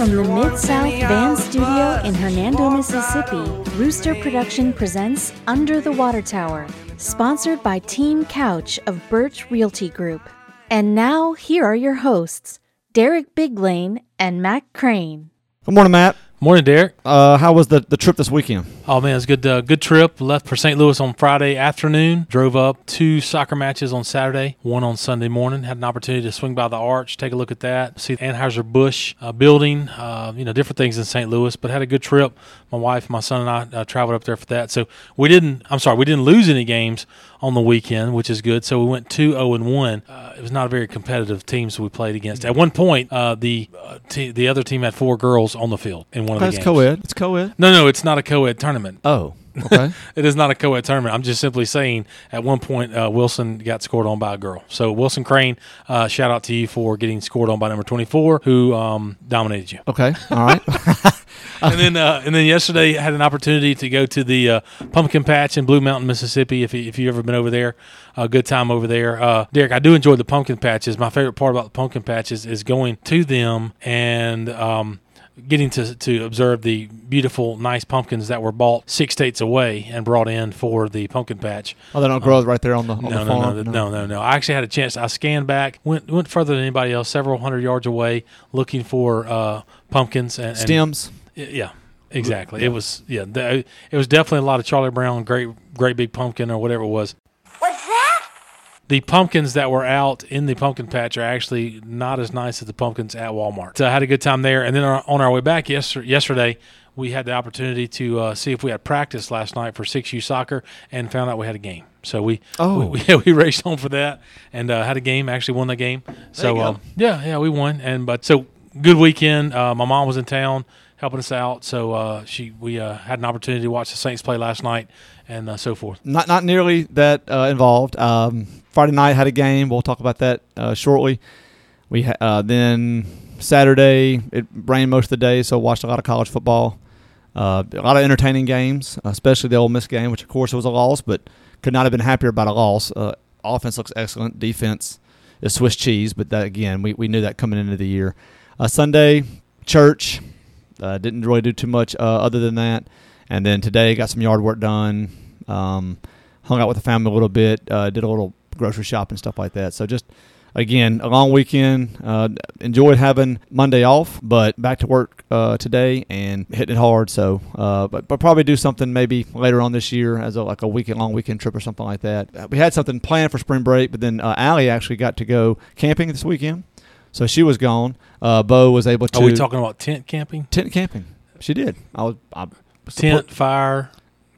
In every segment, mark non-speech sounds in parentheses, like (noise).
From the Mid South Van Studio in Hernando, Mississippi, Rooster Production presents Under the Water Tower, sponsored by Team Couch of Birch Realty Group. And now, here are your hosts, Derek Biglane and Matt Crane. Good morning, Matt. Morning, Derek. Uh, how was the, the trip this weekend? Oh man, it's good. Uh, good trip. Left for St. Louis on Friday afternoon. Drove up two soccer matches on Saturday, one on Sunday morning. Had an opportunity to swing by the Arch, take a look at that, see the Anheuser Busch uh, building. Uh, you know, different things in St. Louis. But had a good trip. My wife, my son, and I uh, traveled up there for that. So we didn't. I'm sorry, we didn't lose any games on the weekend, which is good. So we went two zero and one. Uh, it was not a very competitive team, teams we played against. At one point, uh, the te- the other team had four girls on the field in one of the That's games. co-ed. It's co-ed. No, no, it's not a co-ed tournament. Oh, okay. (laughs) It is not a co-ed tournament. I'm just simply saying. At one point, uh, Wilson got scored on by a girl. So Wilson Crane, uh, shout out to you for getting scored on by number 24, who um, dominated you. okay. All right. (laughs) and then, uh, and then yesterday, I had an opportunity to go to the uh, pumpkin patch in Blue Mountain, Mississippi. If if you've ever been over there, a good time over there. Uh, Derek, I do enjoy the pumpkin patches. My favorite part about the pumpkin patches is going to them and. Um, getting to to observe the beautiful, nice pumpkins that were bought six states away and brought in for the pumpkin patch. oh, they don't grow right there on the on No, the no, farm. no, no, no, no. I actually had a chance. I scanned back, went went further than anybody else, several hundred yards away, looking for uh, pumpkins and, and Stems. yeah, exactly. It was yeah, it was definitely a lot of Charlie Brown, great great big pumpkin or whatever it was. The pumpkins that were out in the pumpkin patch are actually not as nice as the pumpkins at Walmart. So I had a good time there. And then on our way back yesterday, yesterday we had the opportunity to uh, see if we had practice last night for 6U soccer and found out we had a game. So we Oh. we, (laughs) yeah, we raced home for that and uh, had a game. Actually won the game. So um, yeah, yeah, we won. And but so good weekend. Uh, my mom was in town helping us out. So uh, she we uh, had an opportunity to watch the Saints play last night and uh, so forth. Not not nearly that uh, involved. Um, Friday night had a game. We'll talk about that uh, shortly. We ha- uh, then Saturday it rained most of the day, so watched a lot of college football. Uh, a lot of entertaining games, especially the Ole Miss game, which of course was a loss, but could not have been happier about a loss. Uh, offense looks excellent. Defense is Swiss cheese, but that again, we, we knew that coming into the year. Uh, Sunday, church. Uh, didn't really do too much other than that. And then today, got some yard work done. Um, hung out with the family a little bit. Did a little grocery shop and stuff like that. So just again, a long weekend. Uh, enjoyed having Monday off, but back to work uh, today and hitting it hard. So, uh, but, but probably do something maybe later on this year as a, like a weekend long weekend trip or something like that. Uh, we had something planned for spring break, but then uh, Allie actually got to go camping this weekend. So she was gone. Uh, Bo was able to Are we talking about tent camping? tent camping. She did. I was I tent, fire.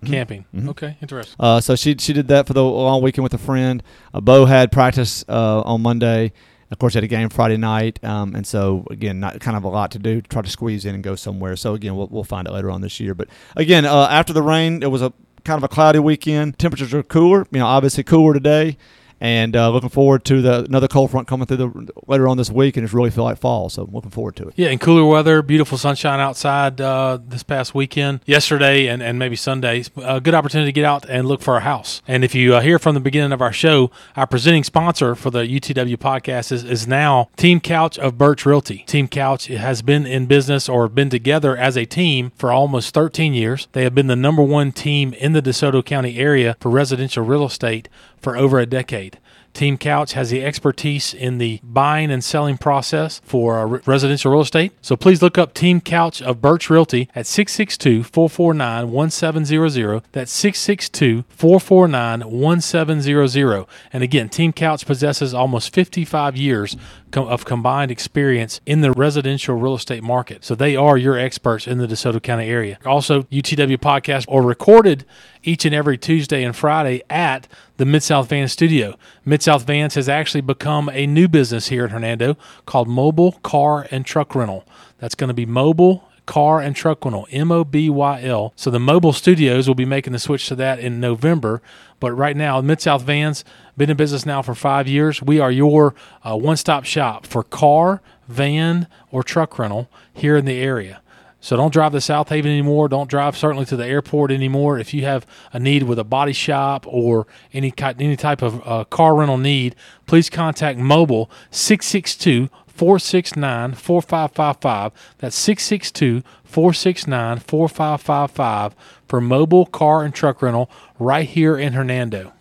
Camping. Mm-hmm. Okay, interesting. Uh, so she she did that for the long weekend with a friend. Uh, Bo had practice uh, on Monday. Of course, had a game Friday night, um, and so again, not kind of a lot to do to try to squeeze in and go somewhere. So again, we'll we'll find it later on this year. But again, uh, after the rain, it was a kind of a cloudy weekend. Temperatures are cooler. You know, obviously cooler today. And uh, looking forward to the another cold front coming through the later on this week, and it's really feel like fall. So looking forward to it. Yeah, and cooler weather, beautiful sunshine outside uh, this past weekend, yesterday, and, and maybe Sunday. A good opportunity to get out and look for a house. And if you uh, hear from the beginning of our show, our presenting sponsor for the UTW podcast is, is now Team Couch of Birch Realty. Team Couch has been in business or been together as a team for almost 13 years. They have been the number one team in the DeSoto County area for residential real estate for over a decade. Team Couch has the expertise in the buying and selling process for uh, re- residential real estate. So please look up Team Couch of Birch Realty at 662 449 1700. That's 662 449 1700. And again, Team Couch possesses almost 55 years of combined experience in the residential real estate market. So they are your experts in the DeSoto County area. Also, UTW podcast are recorded each and every Tuesday and Friday at the Mid South Vans studio. Mid South Vans has actually become a new business here in Hernando called Mobyl Car and Truck Rental. That's going to be mobile car and truck rental M O B Y L. So the Mobyl studios will be making the switch to that in November. But right now, Mid South Vans been in business now for five years. We are your uh, one stop shop for car, van, or truck rental here in the area. So don't drive to South Haven anymore. Don't drive certainly to the airport anymore. If you have a need with a body shop or any any type of uh, car rental need, please contact Mobyl 662 469 4555. That's 662 469 4555 for Mobyl car and truck rental right here in Hernando.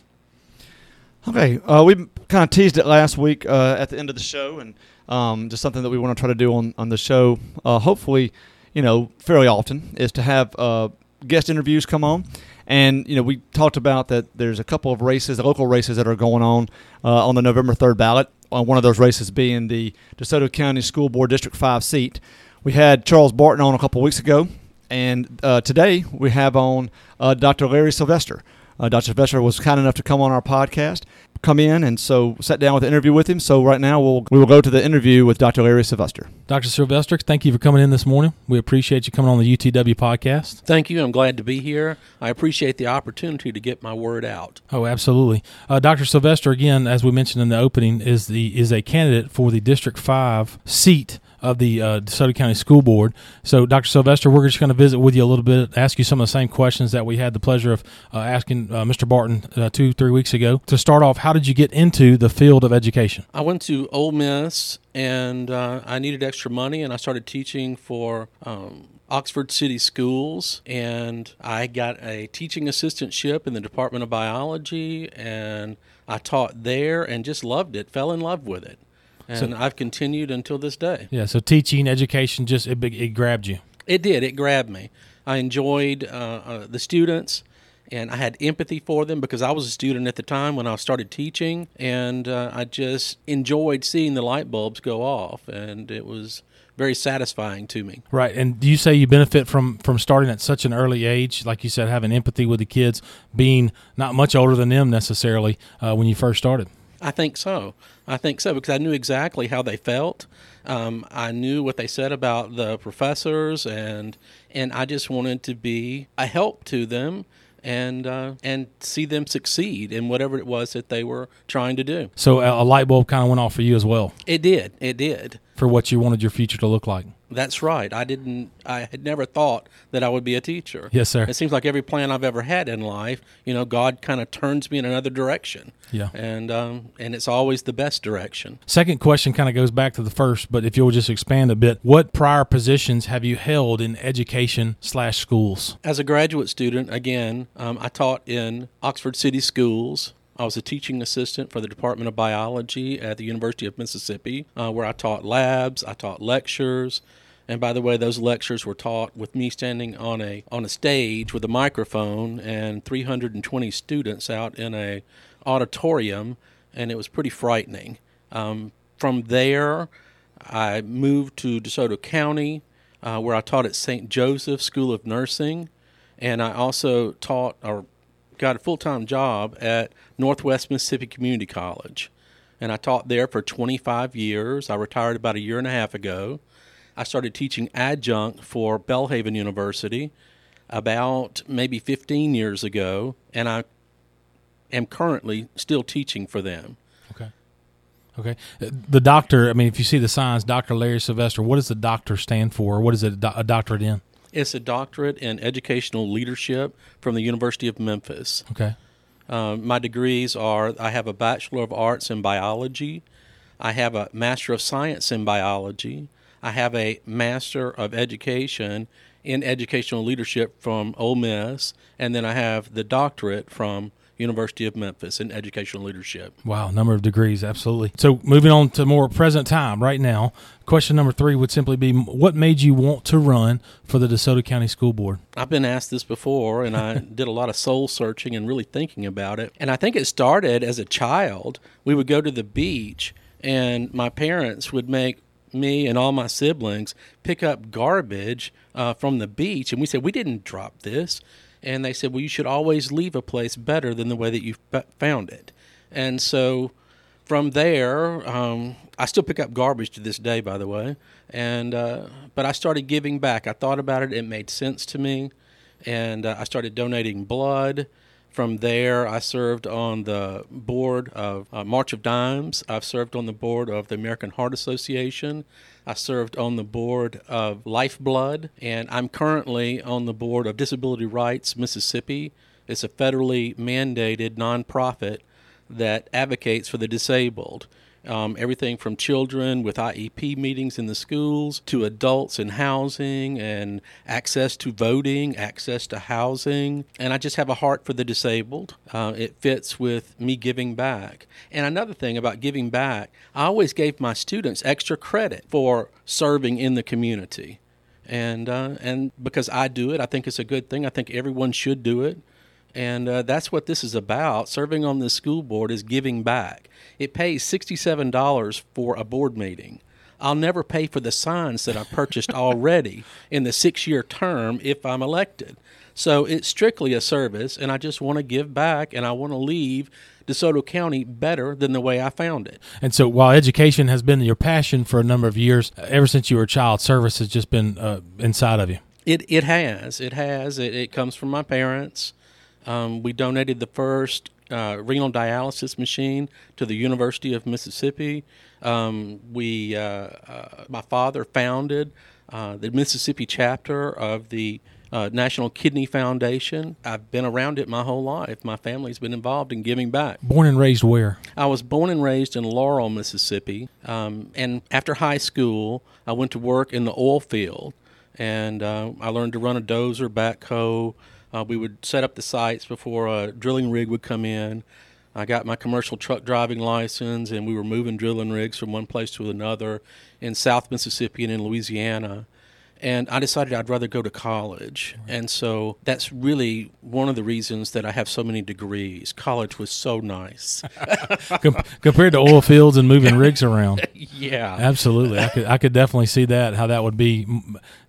Okay, uh, we kind of teased it last week uh, at the end of the show, and um, just something that we want to try to do on, on the show, uh, hopefully, you know, fairly often, is to have uh, guest interviews come on. And, you know, we talked about that there's a couple of races, local races that are going on uh, on the November 3rd ballot. Uh, one of those races being the DeSoto County School Board District 5 seat. We had Charles Barton on a couple weeks ago, and today we have on Dr. Larry Sylvester. Uh, Dr. Sylvester was kind enough to come on our podcast, come in, and so sat down with an interview with him. So right now we'll we will go to the interview with Dr. Larry Sylvester. Dr. Sylvester, thank you for coming in this morning. We appreciate you coming on the UTW podcast. Thank you. I'm glad to be here. I appreciate the opportunity to get my word out. Oh, absolutely. Uh, Dr. Sylvester, again, as we mentioned in the opening, is the is a candidate for the District Five seat of the uh, DeSoto County School Board. So, Dr. Sylvester, we're just going to visit with you a little bit, ask you some of the same questions that we had the pleasure of uh, asking uh, Mr. Barton uh, two, three weeks ago. To start off, how did you get into the field of education? I went to Ole Miss and uh, I needed extra money, and I started teaching for. Um, Oxford City Schools, and I got a teaching assistantship in the Department of Biology, and I taught there and just loved it, fell in love with it and so, I've continued until this day. Yeah, so teaching, education, just it, it grabbed you. It did. It grabbed me. I enjoyed uh, uh, the students, and I had empathy for them because I was a student at the time when I started teaching, and uh, I just enjoyed seeing the light bulbs go off, and it was very satisfying to me. Right. And do you say you benefit from from starting at such an early age, like you said, having empathy with the kids, being not much older than them necessarily uh, when you first started? I think so. I think so because I knew exactly how they felt. Um, I knew what they said about the professors, and and I just wanted to be a help to them and uh, and see them succeed in whatever it was that they were trying to do. So a light bulb kind of went off for you as well. It did. It did. For what you wanted your future to look like. That's right. I didn't. I had never thought that I would be a teacher. Yes, sir. It seems like every plan I've ever had in life, you know, God kind of turns me in another direction. Yeah. And um, and it's always the best direction. Second question kind of goes back to the first, but if you'll just expand a bit, what prior positions have you held in education slash schools? As a graduate student, again, um, I taught in Oxford City Schools. I was a teaching assistant for the Department of Biology at the University of Mississippi, uh, where I taught labs, I taught lectures, and by the way, those lectures were taught with me standing on a on a stage with a microphone and 320 students out in a auditorium, and it was pretty frightening. Um, from there, I moved to DeSoto County, uh, where I taught at St. Joseph School of Nursing, and I also taught or got a full time job at Northwest Mississippi Community College. And I taught there for 25 years. I retired about a year and a half ago. I started teaching adjunct for Belhaven University about maybe 15 years ago, and I am currently still teaching for them. Okay. Okay. The doctor, I mean, if you see the signs, Dr. Larry Sylvester, what does the doctor stand for? What is it a doctorate in? It's a doctorate in educational leadership from the University of Memphis. Okay. Um, my degrees are I have a Bachelor of Arts in Biology, I have a Master of Science in Biology, I have a Master of Education in Educational Leadership from Ole Miss, and then I have the doctorate from University of Memphis in educational leadership. Wow, number of degrees, absolutely. So, moving on to more present time right now, question number three would simply be what made you want to run for the DeSoto County School Board? I've been asked this before, and I (laughs) did a lot of soul searching and really thinking about it. And I think it started as a child. We would go to the beach, and my parents would make me and all my siblings pick up garbage uh, from the beach, and we said we didn't drop this, and they said, well, you should always leave a place better than the way that you found it, and so from there, um, I still pick up garbage to this day, by the way, and uh, but I started giving back. I thought about it; it made sense to me, and uh, I started donating blood. From there, I served on the board of uh, March of Dimes. I've served on the board of the American Heart Association. I served on the board of Lifeblood, and I'm currently on the board of Disability Rights Mississippi. It's a federally mandated nonprofit that advocates for the disabled. Um, everything from children with IEP meetings in the schools to adults in housing and access to voting, access to housing. And I just have a heart for the disabled. Uh, it fits with me giving back. And another thing about giving back, I always gave my students extra credit for serving in the community. And, uh, and because I do it, I think it's a good thing. I think everyone should do it. And uh, that's what this is about. Serving on the school board is giving back. It pays $67 for a board meeting. I'll never pay for the signs that I purchased already in the six year term if I'm elected. So it's strictly a service, and I just want to give back and I want to leave DeSoto County better than the way I found it. And so, while education has been your passion for a number of years, ever since you were a child, service has just been uh, inside of you. It, it has. It has. It, it comes from my parents. Um, we donated the first uh, renal dialysis machine to the University of Mississippi. Um, we, uh, uh, my father founded uh, the Mississippi chapter of the uh, National Kidney Foundation. I've been around it my whole life. My family's been involved in giving back. Born and raised where? I was born and raised in Laurel, Mississippi. Um, and after high school, I went to work in the oil field. And uh, I learned to run a dozer, backhoe, uh, we would set up the sites before a drilling rig would come in. I got my commercial truck driving license, and we were moving drilling rigs from one place to another in South Mississippi and in Louisiana and I decided I'd rather go to college. And so that's really one of the reasons that I have so many degrees. College was so nice (laughs) Com- compared to oil fields and moving rigs around. (laughs) yeah, absolutely. I could I could definitely see that how that would be.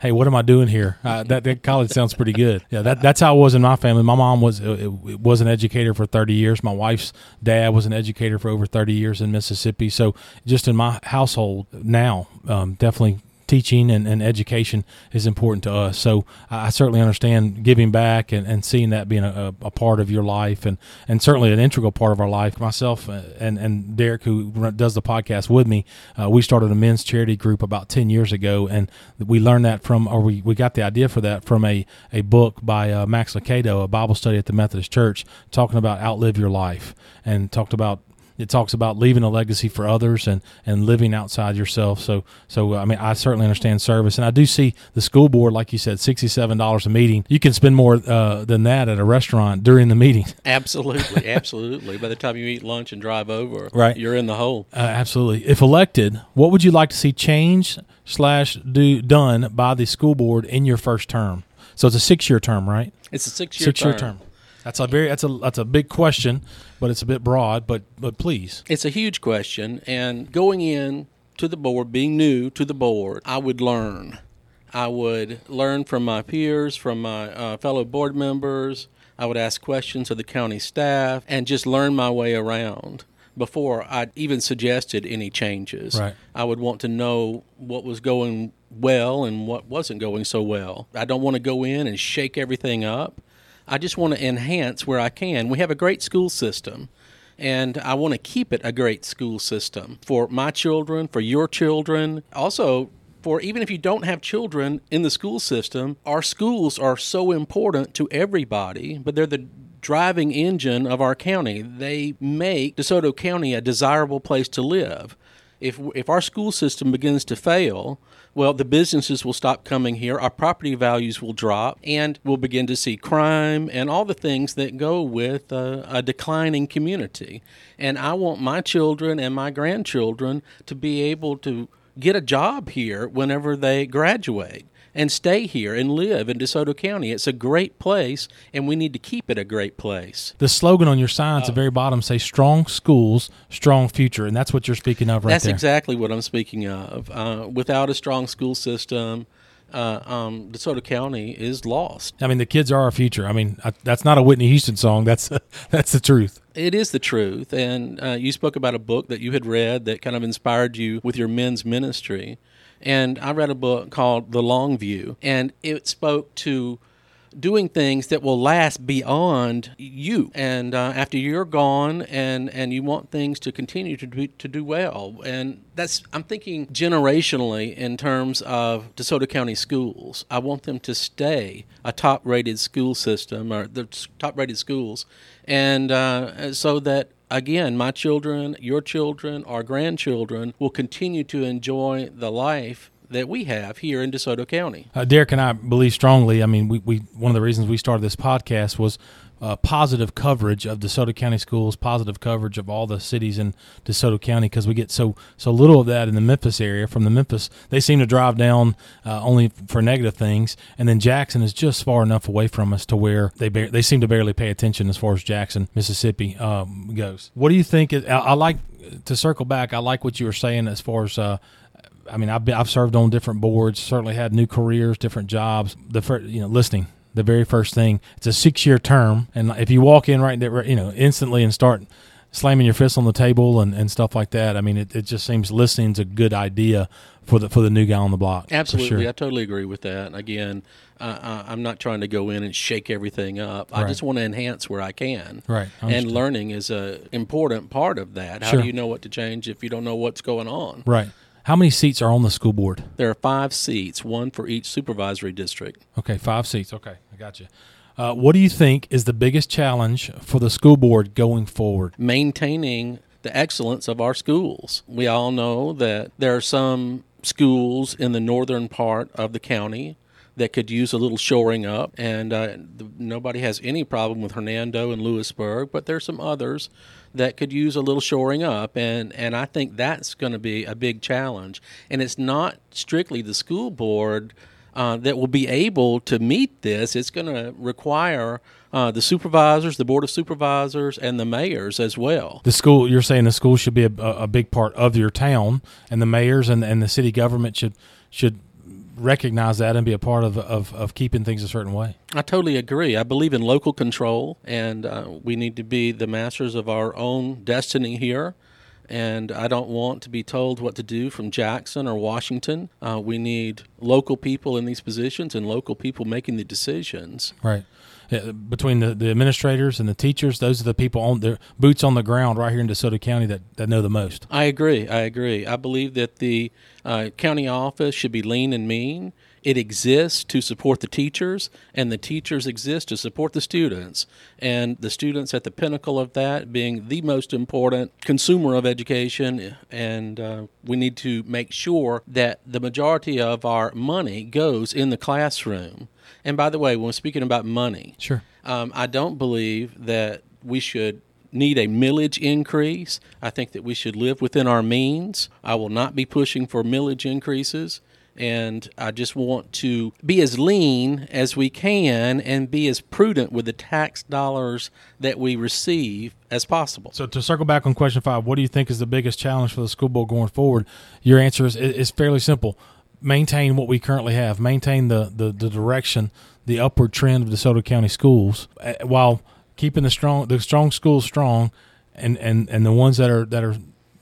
Hey, what am I doing here? Uh, that, that, college sounds pretty good. Yeah, that that's how it was in my family. My mom was it, it was an educator for thirty years. My wife's dad was an educator for over thirty years in Mississippi. So just in my household now, um, definitely teaching and, and education is important to us. So I certainly understand giving back and, and seeing that being a, a, part of your life and, and certainly an integral part of our life. Myself uh, and, and Derek, who does the podcast with me, uh, we started a men's charity group about 10 years ago. And we learned that from, or we, we got the idea for that from a, a book by uh, Max Lucado, a Bible study at the Methodist Church, talking about outlive your life and talked about it talks about leaving a legacy for others and, and living outside yourself. So so I mean I certainly understand service, and I do see the school board, like you said, sixty seven dollars a meeting. You can spend more uh, than that at a restaurant during the meeting. (laughs) Absolutely, absolutely. By the time you eat lunch and drive over, right. you're in the hole. Uh, absolutely. If elected, what would you like to see change slash do done by the school board in your first term? So it's a six year term, right? It's a six year six year term. That's a very that's a that's a big question, but it's a bit broad. But but please, it's a huge question. And going in to the board, being new to the board, I would learn. I would learn from my peers, from my uh, fellow board members. I would ask questions of the county staff and just learn my way around before I even suggested any changes. Right. I would want to know what was going well and what wasn't going so well. I don't want to go in and shake everything up. I just want to enhance where I can. We have a great school system, and I want to keep it a great school system for my children, for your children, also for even if you don't have children in the school system, our schools are so important to everybody, but they're the driving engine of our county. They make DeSoto County a desirable place to live. If, if our school system begins to fail, well, the businesses will stop coming here, our property values will drop, and we'll begin to see crime and all the things that go with a, a declining community. And I want my children and my grandchildren to be able to get a job here whenever they graduate and stay here and live in DeSoto County. It's a great place, and we need to keep it a great place. The slogan on your sign at the very bottom says "Strong schools, strong future," and that's what you're speaking of, right That's there. exactly what I'm speaking of. Uh, without a strong school system. Uh, um, DeSoto County is lost. I mean, the kids are our future. I mean, I, that's not a Whitney Houston song. That's (laughs) that's the truth. It is the truth. And uh, you spoke about a book that you had read that kind of inspired you with your men's ministry. And I read a book called The Long View, and it spoke to doing things that will last beyond you. And uh, after you're gone and and you want things to continue to do, to do well. And that's I'm thinking generationally in terms of DeSoto County schools. I want them to stay a top rated school system or the top rated schools. And uh, so that again, my children, your children, our grandchildren will continue to enjoy the life that we have here in DeSoto County. Uh, Derek and I believe strongly. I mean, we, we one of the reasons we started this podcast was uh, positive coverage of DeSoto County schools, positive coverage of all the cities in DeSoto County because we get so so little of that in the Memphis area. From the Memphis, they seem to drive down uh, only for negative things, and then Jackson is just far enough away from us to where they bar- they seem to barely pay attention as far as Jackson, Mississippi um, goes. What do you think? Is, I, I, like to circle back. I like what you were saying as far as. Uh, I mean, I've been, I've served on different boards, certainly had new careers, different jobs. The first, you know, listening the very first thing. It's a six year term, and if you walk in right there, you know, instantly and start slamming your fists on the table and, and stuff like that. I mean, it, it just seems listening's a good idea for the for the new guy on the block. Absolutely, sure. I totally agree with that. Again, uh, I'm not trying to go in and shake everything up. Right. I just want to enhance where I can. Right, I And learning is a important part of that. How Sure. do you know what to change if you don't know what's going on? Right. How many seats are on the school board? There are five seats, one for each supervisory district. Okay, five seats. Okay, I got you. Uh, what do you think is the biggest challenge for the school board going forward? maintaining the excellence of our schools. We all know that there are some schools in the northern part of the county that could use a little shoring up, and uh, nobody has any problem with Hernando and Lewisburg, but there's some others that could use a little shoring up, and, and I think that's going to be a big challenge. And it's not strictly the school board uh, that will be able to meet this. It's going to require uh, the supervisors, the board of supervisors, and the mayors as well. The school, you're saying the school should be a, a big part of your town, and the mayors and, and the city government should should recognize that and be a part of, of, of keeping things a certain way. I totally agree. I believe in local control, and uh, we need to be the masters of our own destiny here. And I don't want to be told what to do from Jackson or Washington. Uh, we need local people in these positions and local people making the decisions. Right. Yeah, between the, the administrators and the teachers, those are the people on their boots on the ground right here in DeSoto County that, that know the most. I agree. I agree. I believe that the uh, county office should be lean and mean. It exists to support the teachers, and the teachers exist to support the students. And the students at the pinnacle of that being the most important consumer of education. And uh, we need to make sure that the majority of our money goes in the classroom. And by the way, when we're speaking about money, Sure. um, I don't believe that we should need a millage increase. I think that we should live within our means. I will not be pushing for millage increases. And I just want to be as lean as we can and be as prudent with the tax dollars that we receive as possible. So to circle back on question five, what do you think is the biggest challenge for the school board going forward? Your answer is is fairly simple: maintain what we currently have, maintain the the, the direction, the upward trend of DeSoto County schools, uh, while keeping the strong the strong schools strong, and and and the ones that are that are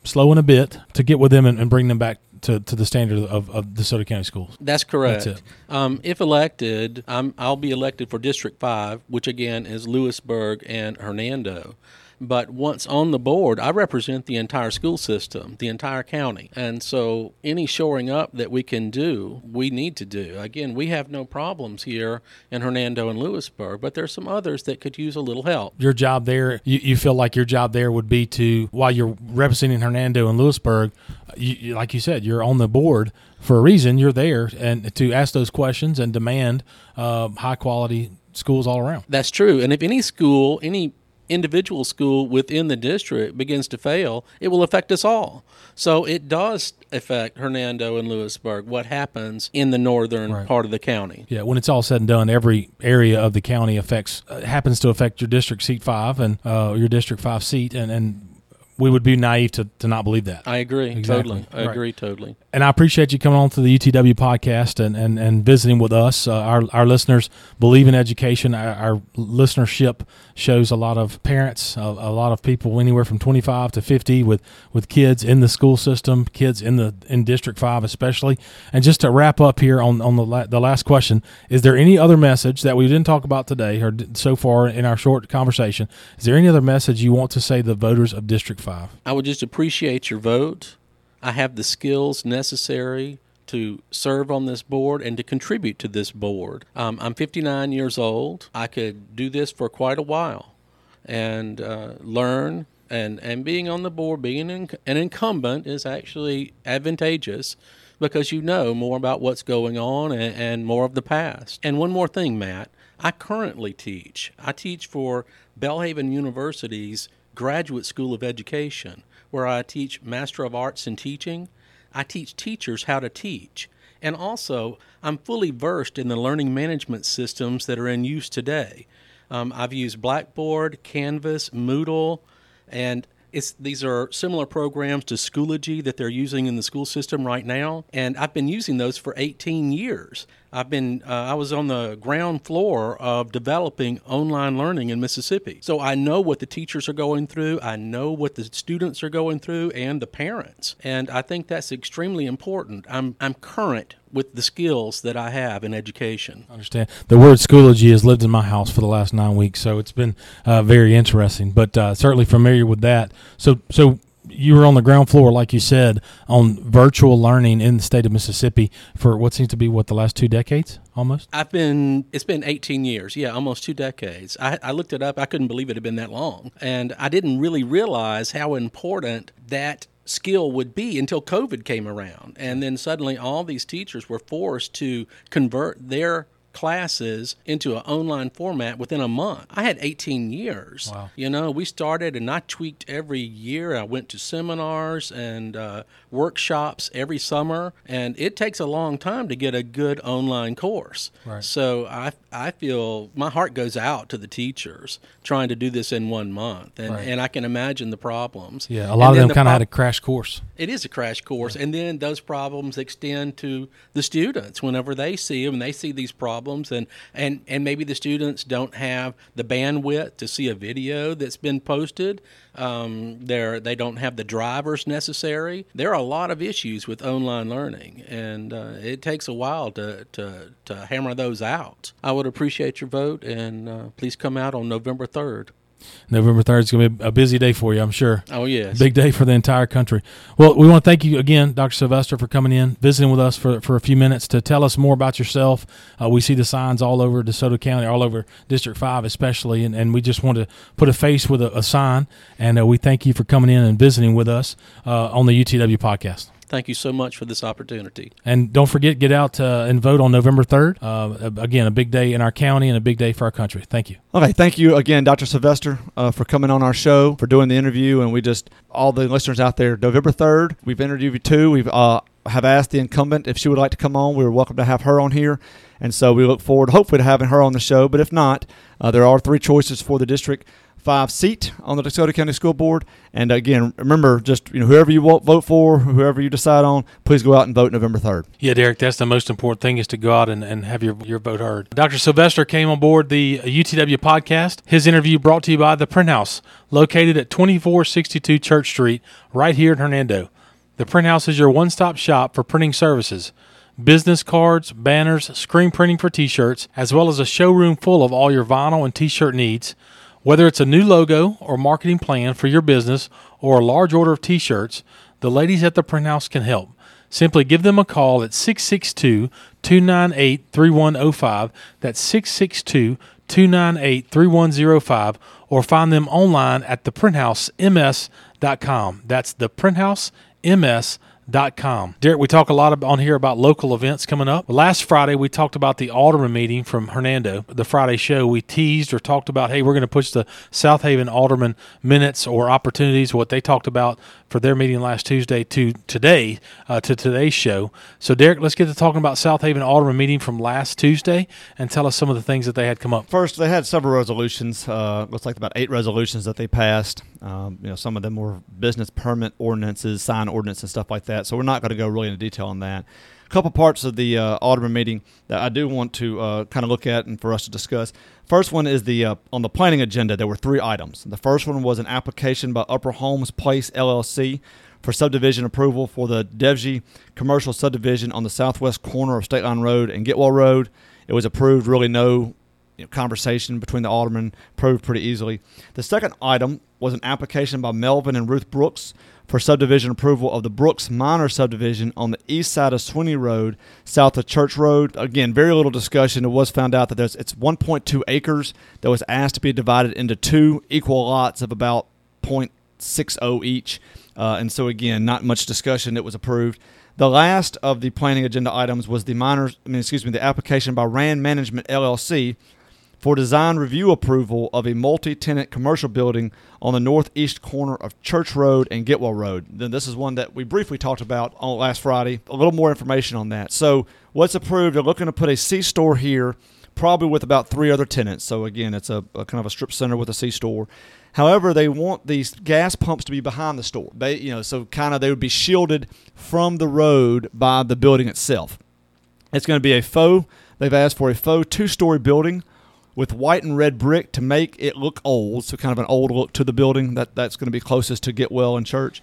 slowing a bit to get with them and, and bring them back to, to the standard of, of DeSoto County schools. That's correct. That's it. Um, if elected, I'm, I'll be elected for District 5, which again is Lewisburg and Hernando. But once on the board, I represent the entire school system, the entire county. And so any shoring up that we can do, we need to do. Again, we have no problems here in Hernando and Lewisburg, but there's some others that could use a little help. your job there, you, you feel like your job there would be to, while you're representing Hernando and Lewisburg, you, like you said, you're on the board for a reason. You're there and to ask those questions and demand uh, high quality schools all around. That's true. And if any school, any individual school within the district begins to fail, it will affect us all. So it does affect Hernando and Lewisburg, what happens in the northern Right. part of the county. Yeah, when it's all said and done, every area of the county affects uh, happens to affect your district seat five and uh, your district five seat, and, and we would be naive to, to not believe that. I agree Exactly. totally. I Right. agree totally. And I appreciate you coming on to the UTW podcast and, and, and visiting with us. Uh, our, our listeners believe in education. Our, our listenership shows a lot of parents, a, a lot of people anywhere from 25 to 50 with, with kids in the school system, kids in the in District 5 especially. And just to wrap up here on, on the, la- the last question, is there any other message that we didn't talk about today or so far in our short conversation? Is there any other message you want to say to the voters of District 5? I would just appreciate your vote. I have the skills necessary to serve on this board and to contribute to this board. Um, I'm 59 years old. I could do this for quite a while and uh, learn and and being on the board, being an, an incumbent, is actually advantageous because you know more about what's going on and, and more of the past. And one more thing, Matt, I currently teach. I teach for Belhaven University's Graduate School of Education, where I teach Master of Arts in Teaching. I teach teachers how to teach. And also, I'm fully versed in the learning management systems that are in use today. Um, I've used Blackboard, Canvas, Moodle, and these are similar programs to Schoology that they're using in the school system right now, and I've been using those for 18 years. I've been uh, I was on the ground floor of developing online learning in Mississippi. So I know what the teachers are going through, I know what the students are going through and the parents. And I think that's extremely important. I'm I'm current with the skills that I have in education. I understand. The word Schoology has lived in my house for the last 9 weeks, so it's been uh, very interesting, but uh, certainly familiar with that. So so you were on the ground floor, like you said, on virtual learning in the state of Mississippi for what seems to be what the last two decades, almost. I've been. It's been 18 years. Yeah, almost two decades. I, I looked it up. I couldn't believe it had been that long, and I didn't really realize how important that skill would be until COVID came around. And then suddenly all these teachers were forced to convert their classes into an online format within a month. I had 18 years. Wow. You know, we started and I tweaked every year. I went to seminars and uh, workshops every summer, and it takes a long time to get a good online course. Right. So I, I feel my heart goes out to the teachers trying to do this in one month, and, Right. and I can imagine the problems. Yeah, a And lot of them the kind of prob- had a crash course. it is a crash course, and then those problems extend to the students whenever they see them. And they see these problems, and and and maybe the students don't have the bandwidth to see a video that's been posted. Um, they're they don't have the drivers necessary. There are a lot of issues with online learning, and uh, it takes a while to, to to hammer those out. I would appreciate your vote, and uh, please come out on November third. November 3rd is going to be a busy day for you, I'm sure. Oh yes, Big day for the entire country. Well, we want to thank you again, Dr. Sylvester, for coming in, visiting with us for, for a few minutes to tell us more about yourself. Uh, we see the signs all over DeSoto County, all over District 5 especially, and, and we just want to put a face with a, a sign. And uh, we thank you for coming in and visiting with us uh, on the UTW podcast. Thank you so much for this opportunity. And don't forget, get out uh, and vote on November 3rd. Uh, again, a big day in our county and a big day for our country. Thank you. Okay, thank you again, Dr. Sylvester, uh, for coming on our show, for doing the interview, and we just all the listeners out there. November third, we've interviewed you too. We've uh, have asked the incumbent if she would like to come on. We were welcome to have her on here, and so we look forward, hopefully, to having her on the show. But if not, uh, there are three choices for the district five seat on the DeSoto County School Board. And again, remember, just you know, whoever you vote for, whoever you decide on, please go out and vote November third. Yeah, Derek, that's the most important thing is to go out and, and have your, your vote heard. Dr. Sylvester came on board the UTW podcast. His interview brought to you by The Print House, located at 2462 Church Street, right here in Hernando. The Print House is your one stop shop for printing services business cards, banners, screen printing for t shirts, as well as a showroom full of all your vinyl and t shirt needs. Whether it's a new logo or marketing plan for your business or a large order of t shirts, the ladies at the Print House can help. Simply give them a call at 662 298 3105. That's 662 298 3105. Or find them online at theprinthousems.com. That's theprinthousems.com. Derek, we talk a lot on here about local events coming up. Last Friday, we talked about the Alderman meeting from Hernando. The Friday show, we teased or talked about, hey, we're going to push the South Haven Alderman minutes or opportunities, what they talked about for their meeting last Tuesday to today, uh, to today's show. So, Derek, let's get to talking about South Haven Alderman meeting from last Tuesday and tell us some of the things that they had come up. First, they had several resolutions. Uh, looks like about eight resolutions that they passed. Um, you know, some of them were business permit ordinances, sign ordinance, and stuff like that. So we're not going to go really into detail on that. Couple parts of the uh, Alderman meeting that I do want to uh, kind of look at and for us to discuss. First one is the uh, on the planning agenda. There were three items. The first one was an application by Upper Holmes Place LLC for subdivision approval for the Devji commercial subdivision on the southwest corner of State Line Road and Getwell Road. It was approved. Really, no conversation between the aldermen proved pretty easily. The second item was an application by Melvin and Ruth Brooks for subdivision approval of the Brooks Minor subdivision on the east side of Sweeney Road, south of Church Road. Again, very little discussion. It was found out that there's it's 1.2 acres that was asked to be divided into two equal lots of about 0.60 each. Uh, and so again, not much discussion. It was approved. The last of the planning agenda items was the minor, I mean, excuse me, the application by Rand Management LLC for design review approval of a multi-tenant commercial building on the northeast corner of Church Road and Getwell Road. Then this is one that we briefly talked about on last Friday. A little more information on that. So what's approved? They're looking to put a C store here, probably with about three other tenants. So again, it's a, a kind of a strip center with a C store. However, they want these gas pumps to be behind the store. They, you know, so kind of they would be shielded from the road by the building itself. It's going to be a faux. They've asked for a faux two-story building with white and red brick to make it look old, so kind of an old look to the building. That that's going to be closest to Getwell and Church.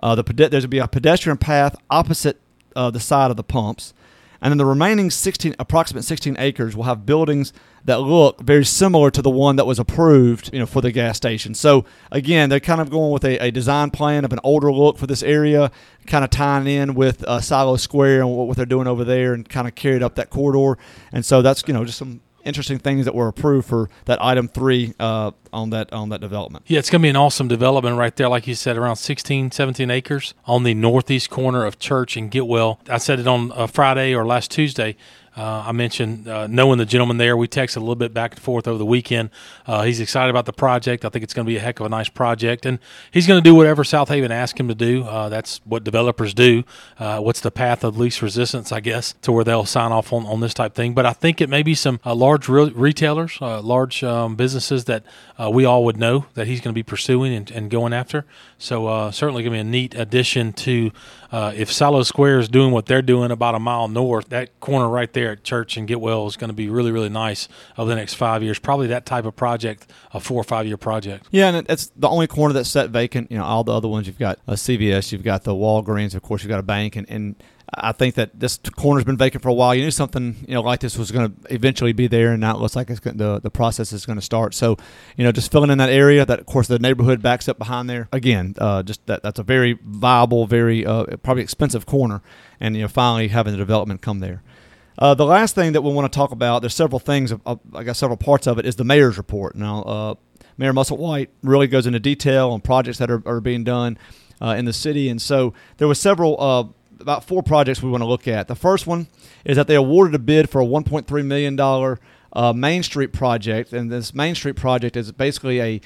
Uh, the there's going to be a pedestrian path opposite uh, the side of the pumps, and then the remaining 16, approximate 16 acres will have buildings that look very similar to the one that was approved, you know, for the gas station. So again, they're kind of going with a, a design plan of an older look for this area, kind of tying in with uh, Silo Square and what, what they're doing over there, and kind of carried up that corridor. And so that's you know just some interesting things that were approved for that item three uh, on that on that development. Yeah, it's going to be an awesome development right there, like you said, around 16, 17 acres on the northeast corner of Church and Getwell. I said it on uh, Friday or last Tuesday. Uh, I mentioned uh, knowing the gentleman there. We texted a little bit back and forth over the weekend. Uh, he's excited about the project. I think it's going to be a heck of a nice project, and he's going to do whatever South Haven asks him to do. Uh, that's what developers do. Uh, what's the path of least resistance, I guess, to where they'll sign off on, on this type thing. But I think it may be some uh, large re- retailers, large um, businesses that we all would know that he's going to be pursuing and, and going after. So certainly going to be a neat addition to Uh, if Silo Square is doing what they're doing about a mile north, that corner right there at Church and Getwell is going to be really, really nice over the next five years. Probably that type of project, a four or five year project. Yeah, and it's the only corner that's set vacant. You know, all the other ones you've got uh, a CVS, you've got the Walgreens, of course, you've got a bank, and, and I think that this corner's been vacant for a while. You knew something, you know, like this was going to eventually be there, and now it looks like it's going the the process is going to start. So, you know, just filling in that area. That of course the neighborhood backs up behind there. Again, uh, just that that's a very viable, very uh, probably expensive corner, and you know, finally having the development come there. Uh, the last thing that we want to talk about, there's several things, uh, I got several parts of it, is the mayor's report. Now, uh, Mayor Musselwhite really goes into detail on projects that are, are being done uh, in the city. And so there were several, uh, about four projects we want to look at. The first one is that they awarded a bid for a $1.3 million uh, Main Street project. And this Main Street project is basically a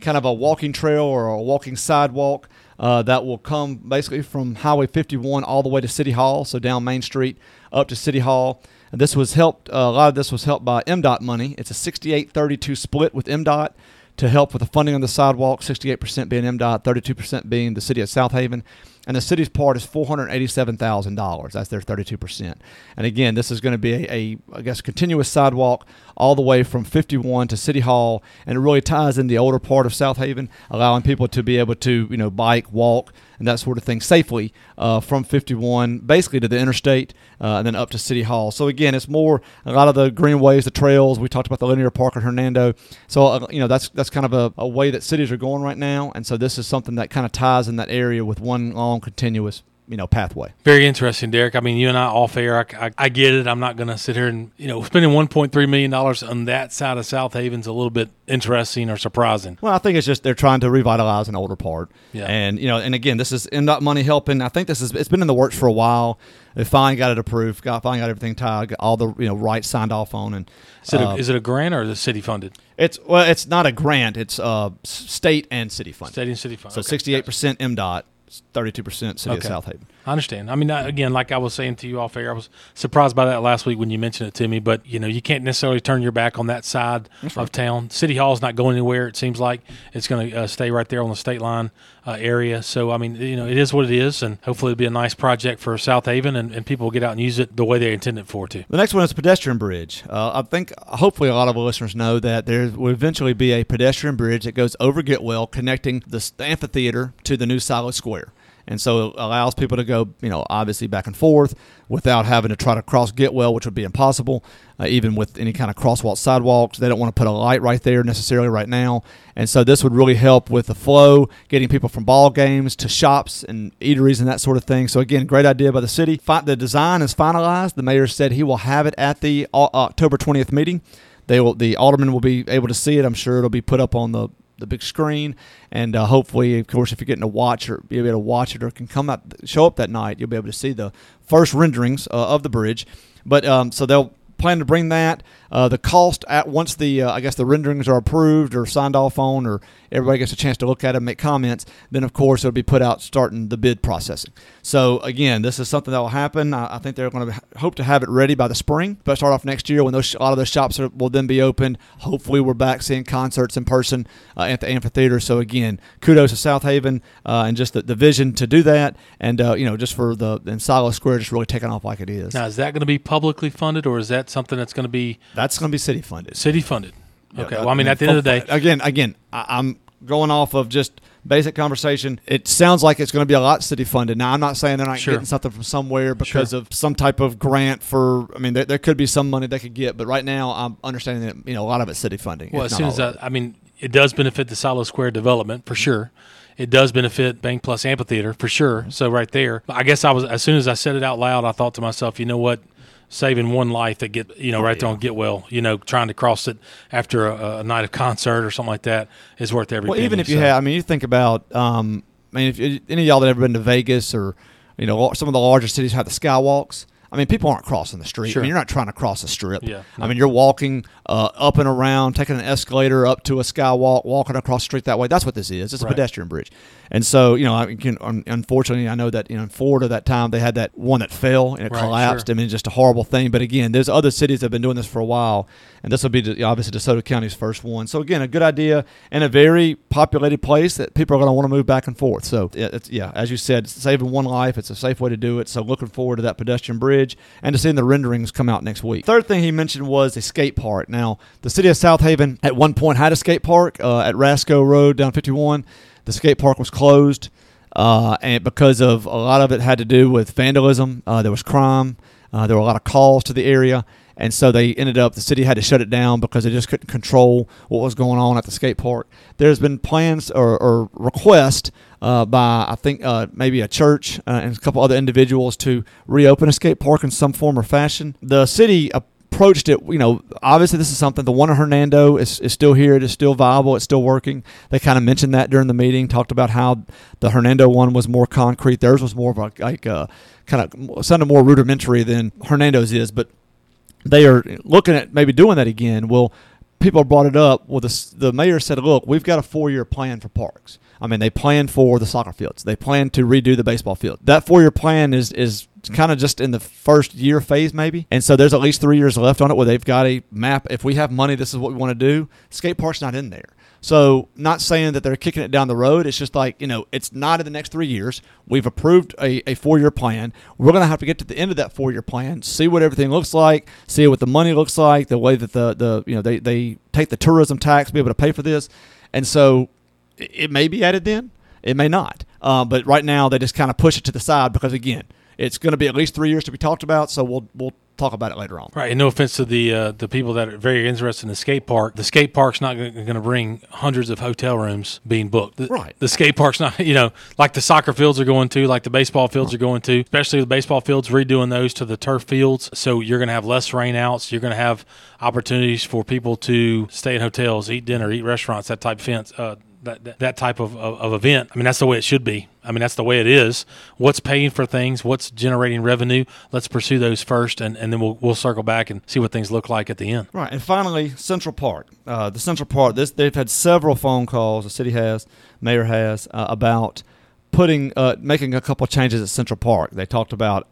kind of a walking trail or a walking sidewalk uh, that will come basically from Highway 51 all the way to City Hall, so down Main Street up to City Hall. And this was helped. Uh, a lot of this was helped by MDOT money. It's a 68-32 split with MDOT to help with the funding on the sidewalk. 68% being MDOT, 32% being the city of South Haven and the city's part is four hundred eighty-seven thousand dollars. That's their thirty-two percent. And again, this is going to be a, a, I guess, continuous sidewalk all the way from fifty-one to City Hall, and it really ties in the older part of South Haven, allowing people to be able to, you know, bike, walk, and that sort of thing safely uh, from 51 basically to the interstate uh, and then up to City Hall. So again, it's more a lot of the greenways, the trails. We talked about the linear park at Hernando. So uh, you know that's that's kind of a, a, way that cities are going right now, and so this is something that kind of ties in that area with one long continuous you know pathway. Very interesting, Derek. I mean, you and I off air. I, I, I get it. I'm not going to sit here and you know spending 1.3 million dollars on that side of South Haven's a little bit interesting or surprising. Well, I think it's just they're trying to revitalize an older part. Yeah. And you know, and again, this is MDOT money helping. I think this is it's been in the works for a while. They finally got it approved. Got finally got everything tied. Got all the you know rights signed off on. And is it, uh, a, is it a grant or is it city funded? It's well, it's not a grant. It's uh, state and city funded. State and city funded. So sixty eight percent MDOT, thirty two percent city okay. of South Haven. I understand. I mean, again, like I was saying to you off air, I was surprised by that last week when you mentioned it to me. But you know, you can't necessarily turn your back on that side right. of town. City Hall is not going anywhere. It seems like it's going to uh, stay right there on the state line uh, area. So I mean, you know, it is what it is, and hopefully it'll be a nice project for South Haven, and, and people will get out and use it the way they intended for to. The next one is pedestrian bridge. Uh, I think hopefully a lot of listeners know that there will eventually be a pedestrian bridge that goes over Getwell, connecting the, the amphitheater to the new Silo Square and so it allows people to go, you know, obviously back and forth without having to try to cross Getwell, which would be impossible, uh, even with any kind of crosswalk sidewalks. They don't want to put a light right there necessarily right now, and so this would really help with the flow, getting people from ball games to shops and eateries and that sort of thing. So again, great idea by the city. The design is finalized. The mayor said he will have it at the uh, October 20th meeting. They will, the aldermen will be able to see it. I'm sure it'll be put up on the the big screen, and uh, hopefully, of course, if you're getting to watch or be able to watch it or can come up, show up that night, you'll be able to see the first renderings uh, of the bridge. But um, so they'll plan to bring that. Uh, the cost at once the uh, I guess the renderings are approved or signed off on, or everybody gets a chance to look at them, and make comments. Then of course it'll be put out starting the bid processing. So again, this is something that will happen. I, I think they're going to hope to have it ready by the spring. But start off next year when those a lot of those shops are, will then be opened. Hopefully we're back seeing concerts in person uh, at the amphitheater. So again, kudos to Southaven uh, and just the, the vision to do that, and uh, you know just for the and Silo Square just really taking off like it is. Now, is that going to be publicly funded, or is that something that's going to be That's going to be city funded. city funded? Yeah, Okay. that- well, I mean, at the end of the day, again, again, I, I'm going off of just basic conversation. It sounds like it's going to be a lot city funded. Now, I'm not saying they're not Sure. getting something from somewhere because Sure. of some type of grant for. I mean, there, there could be some money they could get, but right now, I'm understanding that you know a lot of it's city funding. well, as soon as I, I mean, it does benefit the Silo Square development for sure. It does benefit BankPlus Amphitheater for sure. So right there, I guess I was as soon as I said it out loud, I thought to myself, you know what, saving one life that get you know right there on Getwell you know, trying to cross it after a, a night of concert or something like that is worth every. Well, penny. even if you have, I mean, you think about, um, I mean, if you, any of y'all that ever been to Vegas or, you know, some of the larger cities have the skywalks. I mean, people aren't crossing the street. Sure. I mean, you're not trying to cross a strip. Yeah. I mean, you're walking uh, up and around, taking an escalator up to a skywalk, walking across the street that way. That's what this is. It's a Right. pedestrian bridge. And so, you know, I can, unfortunately, I know that you know in Florida that time they had that one that fell and it Right, collapsed. sure. I mean, just a horrible thing. But again, there's other cities that have been doing this for a while, and this will be obviously DeSoto County's first one. So again, a good idea and a very populated place that people are going to want to move back and forth. So yeah, it's, yeah, as you said, saving one life. It's a safe way to do it. So looking forward to that pedestrian bridge and to seeing the renderings come out next week. Third thing he mentioned was a skate park. Now the city of Southaven at one point had a skate park uh, at Rasco Road down 51. The skate park was closed uh, and because of a lot of it had to do with vandalism. Uh, there was crime. Uh, there were a lot of calls to the area, and so they ended up the city had to shut it down because they just couldn't control what was going on at the skate park. There's been plans or, or requests uh, by I think uh, maybe a church uh, and a couple other individuals to reopen a skate park in some form or fashion. The city approached it, you know, obviously this is something. The one in Hernando is, is still here. It is still viable. It's still working. They kind of mentioned that during the meeting. Talked about how the Hernando one was more concrete. Theirs was more of a like uh, kind of sounded more rudimentary than Hernando's is, but they are looking at maybe doing that again. Well, people brought it up. Well, the, the mayor said, look, we've got a four year plan for parks. I mean, they plan for the soccer fields. They plan to redo the baseball field. That four year plan is is kind of just in the first year phase, maybe. And so there's at least three years left on it where they've got a map. If we have money, this is what we want to do. Skate park's not in there. So, not saying that they're kicking it down the road. It's just like, you know, it's not in the next three years. We've approved a, a four year plan. We're going to have to get to the end of that four year plan, see what everything looks like, see what the money looks like, the way that the, the you know, they, they take the tourism tax, be able to pay for this. And so, it it may be added then, it may not. Uh, but right now, they just kind of push it to the side because, again, it's going to be at least three years to be talked about. So, we'll, we'll talk about it later on. Right, and no offense to the uh, the people that are very interested in the skate park. The skate park's not going to bring hundreds of hotel rooms being booked. The, Right. The skate park's not, (laughs) you know, like the soccer fields are going to, like the baseball fields are going to, especially the baseball fields redoing those to the turf fields. So you're going to have less rainouts. You're going to have opportunities for people to stay in hotels, eat dinner, eat restaurants, that type of events. Uh, that, that, that type of, of, of event. I mean, that's the way it should be. I mean, that's the way it is. What's paying for things? What's generating revenue? Let's pursue those first, and, and then we'll, we'll circle back and see what things look like at the end. Right, and finally, Central Park. Uh, the Central Park. This they've had several phone calls. The city has, mayor has uh, about putting, uh, making a couple changes at Central Park. They talked about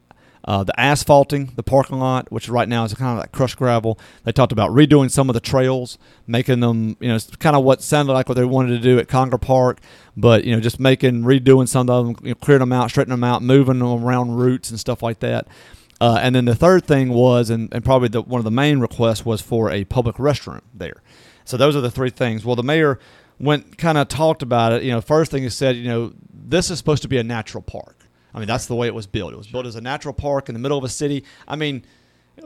uh, the asphalting, the parking lot, which right now is kind of like crushed gravel. They talked about redoing some of the trails, making them, you know, it's kind of what sounded like what they wanted to do at Conger Park, but you know, just making redoing some of them, you know, clearing them out, straightening them out, moving them around routes and stuff like that. Uh, and then the third thing was, and, and probably the, one of the main requests was for a public restroom there. So those are the three things. Well, the mayor went kind of talked about it. You know, first thing he said, you know, this is supposed to be a natural park. I mean, that's the way it was built. It was built as a natural park in the middle of a city. I mean,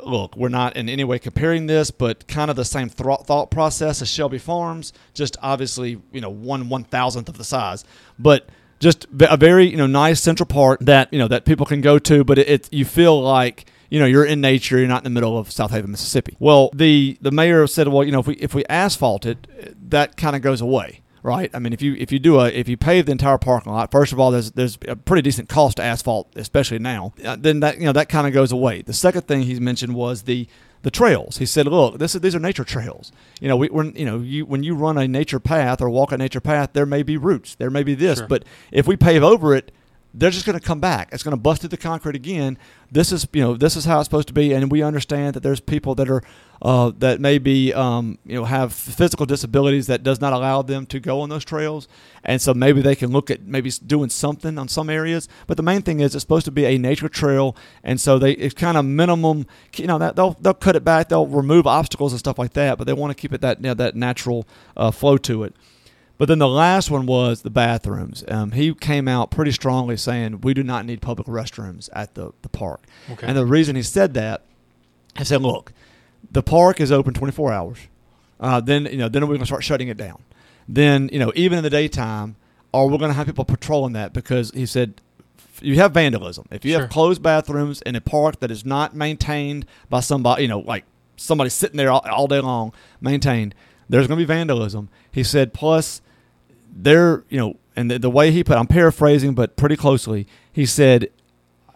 look, we're not in any way comparing this, but kind of the same thro- thought process as Shelby Farms, just obviously, you know, one one thousandth of the size, but just a very you know nice central park that you know that people can go to, but it, it you feel like you know you're in nature, you're not in the middle of Southaven, Mississippi. Well, the the mayor said, well, you know, if we if we asphalt it, that kind of goes away. Right? I mean, if you if you do a if you pave the entire parking lot, first of all, there's there's a pretty decent cost to asphalt, especially now. Uh, then that you know that kind of goes away. The second thing he mentioned was the the trails. He said, "Look, this is, these are nature trails. You know, we, when you know you when you run a nature path or walk a nature path, there may be roots, there may be this, Sure. but if we pave over it." They're just going to come back. It's going to bust through the concrete again. This is, you know, this is how it's supposed to be, and we understand that there's people that are, uh, that maybe, um, you know, have physical disabilities that does not allow them to go on those trails, and so maybe they can look at maybe doing something on some areas. But the main thing is, it's supposed to be a nature trail, and so they it's kind of minimum. You know, they'll they'll cut it back, they'll remove obstacles and stuff like that, but they want to keep it that you know, that natural uh, flow to it. But then the last one was the bathrooms. Um, he came out pretty strongly saying we do not need public restrooms at the, the park. Okay. And the reason he said that, he said, look, the park is open 24 hours. Uh, then you know, then we're going to start shutting it down. Then you know, even in the daytime, are going to have people patrolling that because he said you have vandalism. If you Sure. have closed bathrooms in a park that is not maintained by somebody, you know, like somebody sitting there all, all day long, maintained, there's going to be vandalism. He said, plus, there, you know, and the, the way he put, I'm paraphrasing, but pretty closely, he said,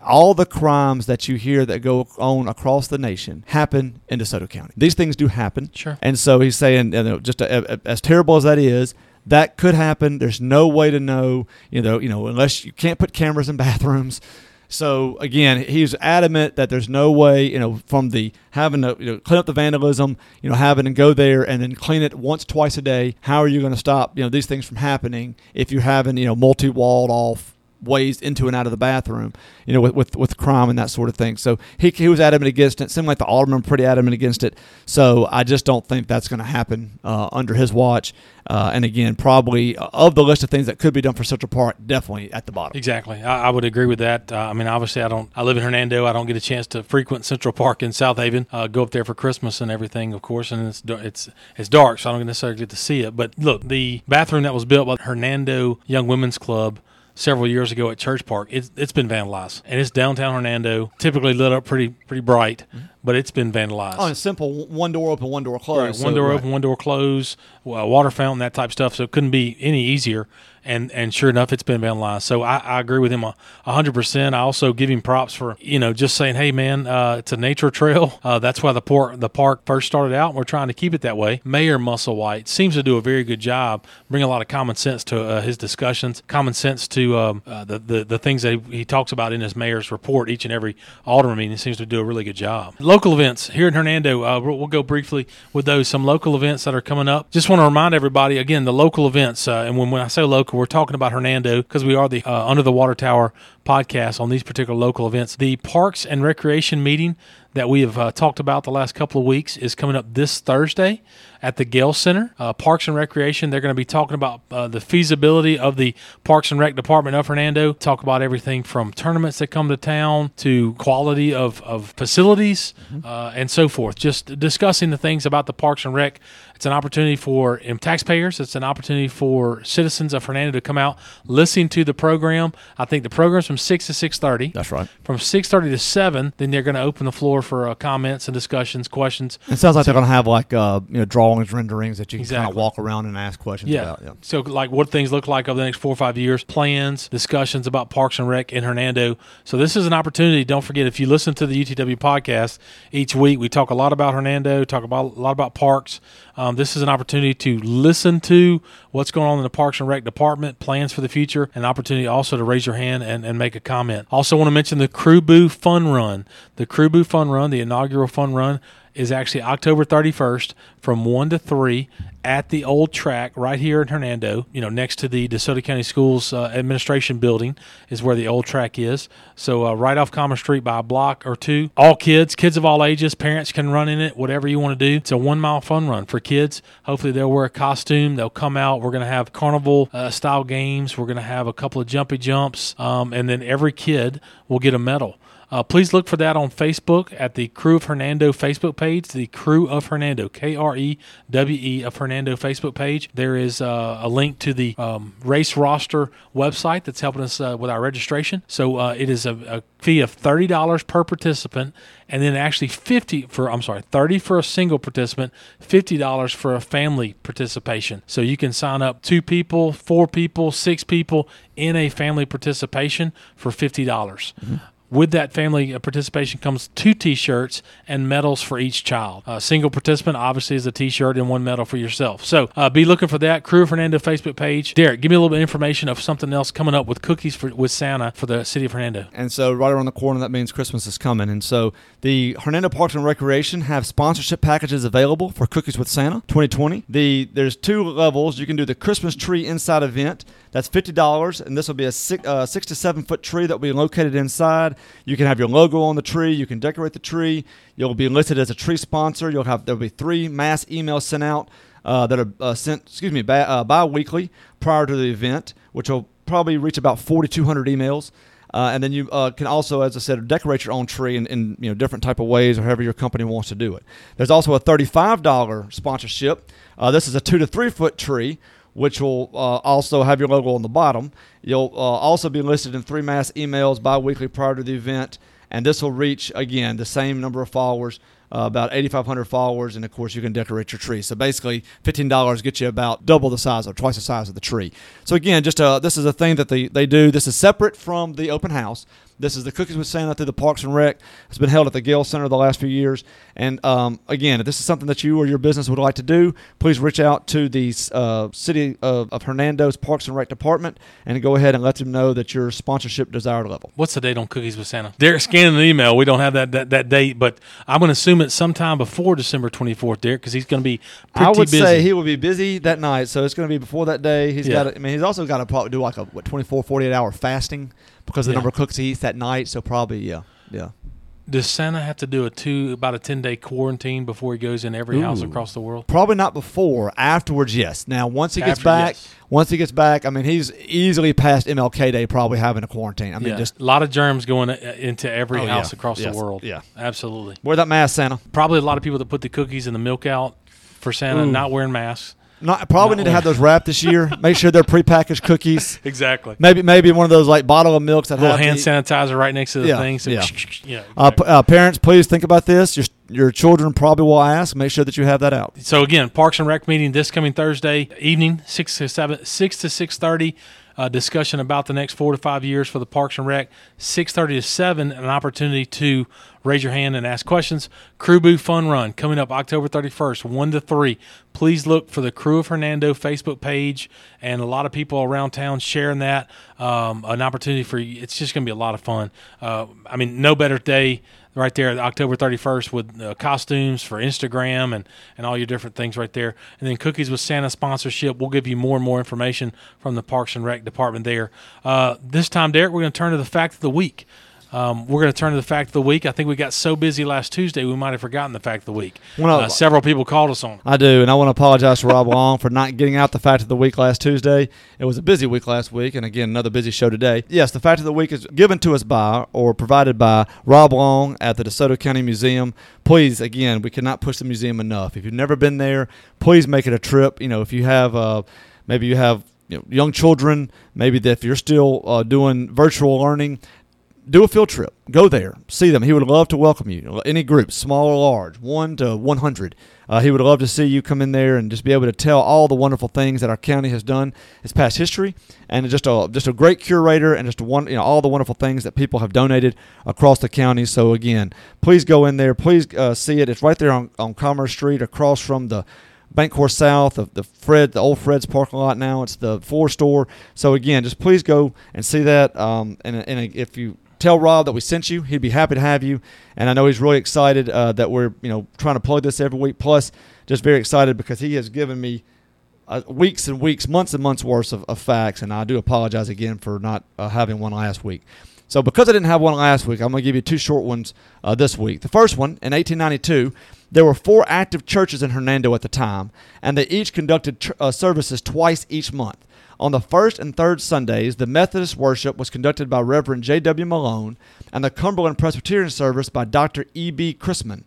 all the crimes that you hear that go on across the nation happen in DeSoto County. These things do happen. Sure. And so he's saying, you know, just a, a- as terrible as that is, that could happen. There's no way to know, you know, you know, unless you can't put cameras in (laughs) bathrooms. So again, he's adamant that there's no way, you know, from the having to you know, clean up the vandalism, you know, having to go there and then clean it once, twice a day. How are you going to stop, you know, these things from happening if you're having, you know, multi-walled off ways into and out of the bathroom, you know, with, with, with crime and that sort of thing. So he, he was adamant against it. Seemed like the alderman pretty adamant against it. So I just don't think that's going to happen uh, under his watch. Uh, and again, probably uh, of the list of things that could be done for Central Park, definitely at the bottom. Exactly. I, I would agree with that. Uh, I mean, obviously, I don't. I live in Hernando. I don't get a chance to frequent Central Park in Southaven. Uh, go up there for Christmas and everything, of course. And it's it's it's dark, so I don't necessarily get to see it. But look, the bathroom that was built by Hernando Young Women's Club several years ago at Church Park, it's it's been vandalized, and it's downtown Hernando. Typically lit up pretty pretty bright, mm-hmm. but it's been vandalized. Oh, it's simple. One door open, one door closed. Right, So, one door right. open, one door closed, water fountain, that type of stuff. So it couldn't be any easier. And and sure enough, it's been vandalized. So I, I agree with him hundred percent. I also give him props for you know just saying, hey man, uh, it's a nature trail. Uh, that's why the park the park first started out. and We're trying to keep it that way. Mayor Musselwhite seems to do a very good job, bring a lot of common sense to uh, his discussions, common sense to um, uh, the, the the things that he, he talks about in his mayor's report each and every alderman meeting. Seems to do a really good job. Local events here in Hernando, uh, we'll, we'll go briefly with those. Some local events that are coming up. Just want to remind everybody again the local events. Uh, and when, when I say local, we're talking about Hernando because we are the uh, Under the Water Tower podcast on these particular local events. The Parks and Recreation meeting that we have uh, talked about the last couple of weeks is coming up this Thursday at the Gale Center. Uh, Parks and Recreation, they're going to be talking about uh, the feasibility of the Parks and Rec Department of Hernando, talk about everything from tournaments that come to town to quality of, of facilities uh, and so forth. Just discussing the things about the Parks and Rec. It's an opportunity for um, taxpayers. It's an opportunity for citizens of Hernando to come out, listen to the program. I think the program's from six to six thirty That's right. from 6.30 to 7 then they're going to open the floor for uh, comments and discussions questions It sounds like they're going to have like uh, you know drawings, renderings that you can kind of walk around and ask questions yeah. about. Yeah. so like what things look like over the next four or five years plans discussions about parks and rec in hernando so this is an opportunity don't forget if you listen to the utw podcast each week we talk a lot about hernando talk about a lot about parks um, this is an opportunity to listen to what's going on in the parks and rec department plans for the future an opportunity also to raise your hand and, and make a comment. Also want to mention the Krewe boo fun run. The Krewe boo fun run the inaugural fun run is actually October 31st from 1 to 3 at the old track right here in Hernando, you know, next to the DeSoto County Schools uh, Administration Building is where the old track is. So, uh, right off Common Street by a block or two. All kids, kids of all ages, parents can run in it, whatever you want to do. It's a one mile fun run for kids. Hopefully, they'll wear a costume, they'll come out. We're going to have carnival uh, style games, we're going to have a couple of jumpy jumps, um, and then every kid will get a medal. Uh, please look for that on Facebook at the Krewe of Hernando Facebook page, the Krewe of Hernando, K R E W E of Hernando Facebook page. There is uh, a link to the um, race roster website that's helping us uh, with our registration. So uh, it is a, a fee of thirty dollars per participant, and then actually fifty for I'm sorry, thirty for a single participant, fifty dollars for a family participation. So you can sign up two people, four people, six people in a family participation for fifty dollars. With that family uh, participation comes two T-shirts and medals for each child. A single participant obviously is a T-shirt and one medal for yourself. So uh, be looking for that. Krewe Fernando Facebook page. Derek, give me a little bit of information of something else coming up with cookies for, with Santa for the city of Hernando. And so right around the corner, that means Christmas is coming. And so the Hernando Parks and Recreation have sponsorship packages available for Cookies with Santa 2020. The there's two levels. You can do the Christmas tree inside event. That's fifty dollars, and this will be a six, uh, six to seven foot tree that will be located inside. You can have your logo on the tree. You can decorate the tree. You'll be listed as a tree sponsor. You'll have there'll be three mass emails sent out uh, that are uh, sent, excuse me, bi- uh, bi-weekly prior to the event, which will probably reach about 4,200 emails. Uh, and then you uh, can also, as I said, decorate your own tree in, in you know different type of ways, or however your company wants to do it. There's also a thirty-five dollar sponsorship. Uh, this is a two to three foot tree, which will uh, also have your logo on the bottom. You'll uh, also be listed in three mass emails bi-weekly prior to the event, and this will reach again the same number of followers uh, about 8,500 followers, and of course you can decorate your tree. So basically, $15 gets you about double the size or twice the size of the tree. So again, just uh, this is a thing that they, they do. This is separate from the open house. This is the Cookies with Santa through the Parks and Rec. It's been held at the Gale Center the last few years. And um, again, if this is something that you or your business would like to do, please reach out to the uh, City of, of Hernando's Parks and Rec Department and go ahead and let them know that your sponsorship desired level. What's the date on Cookies with Santa? Derek scanning an email. We don't have that that, that date, but I'm going to assume it's sometime before December 24th, Derek, because he's going to be pretty I would busy. say he will be busy that night, so it's going to be before that day. He's Yeah. got. I mean, he's also got to probably do like a what 24, 48 hour fasting because of the Yeah. number of cooks he eats that night. So probably yeah, yeah. Does Santa have to do a two about a 10 day quarantine before he goes in every house across the world? Probably not before. Afterwards, yes. Now once he gets After, back, yes. once he gets back, I mean, he's easily past MLK Day, probably having a quarantine. I mean, yeah, just a lot of germs going uh, into every Oh, house yeah. across Yes. the world. Yeah. absolutely. wear that mask, Santa. Probably a lot of people that put the cookies and the milk out for Santa Ooh. not wearing masks. Not probably need to have those wrapped this year. (laughs) Make sure they're prepackaged cookies. Exactly. Maybe maybe one of those like bottle of milks that A little hand sanitizer right next to the Yeah, thing. So yeah. (laughs) yeah, Uh, p- uh, parents, please think about this. Your your children probably will ask. Make sure that you have that out. So again, Parks and Rec meeting this coming Thursday evening, six to seven, six to six thirty. Uh, discussion about the next four to five years for the Parks and Rec. Six thirty to seven, an opportunity to raise your hand and ask questions. Krewe Boo Fun Run coming up October thirty first, one to three. Please look for the Krewe of Hernando Facebook page and a lot of people around town sharing that. Um, an opportunity for you. It's just going to be a lot of fun. Uh, I mean, no better day right there October 31st with uh, costumes for Instagram and, and all your different things right there. And then Cookies with Santa sponsorship. We'll give you more and more information from the Parks and Rec department there. Uh, this time, Derek, we're going to turn to the fact of the week. Um, we're going to turn to the fact of the week. I think we got so busy last Tuesday we might have forgotten the fact of the week. Well, uh, several people called us on. I do, and I want to apologize to Rob (laughs) Long for not getting out the fact of the week last Tuesday. It was a busy week last week, and again, another busy show today. Yes, the fact of the week is given to us by or provided by Rob Long at the DeSoto County Museum. Please, again, we cannot push the museum enough. If you've never been there, please make it a trip. You know, if you have, uh, maybe you have you know, young children, maybe if you're still uh, doing virtual learning, do a field trip. Go there, see them. He would love to welcome you. Any group, small or large, one to one hundred. Uh, he would love to see you come in there and just be able to tell all the wonderful things that our county has done, its past history, and just a just a great curator and just one you know all the wonderful things that people have donated across the county. So again, please go in there. Please uh, see it. It's right there on, on Commerce Street, across from the BancorpSouth, the, the Fred, the old Fred's parking lot. Now it's the Four Store. So again, just please go and see that. Um, and, and if you tell Rob that we sent you, he'd be happy to have you. And I know he's really excited uh, that we're you know trying to plug this every week. Plus, just very excited because he has given me uh, weeks and weeks, months and months worth of, of facts. And I do apologize again for not uh, having one last week. So because I didn't have one last week, I'm going to give you two short ones uh, this week. The first one in 1892. There were four active churches in Hernando at the time, and they each conducted tr- uh, services twice each month. On the first and third Sundays, the Methodist worship was conducted by Reverend J.W. Malone and the Cumberland Presbyterian service by Dr. E.B. Chrisman.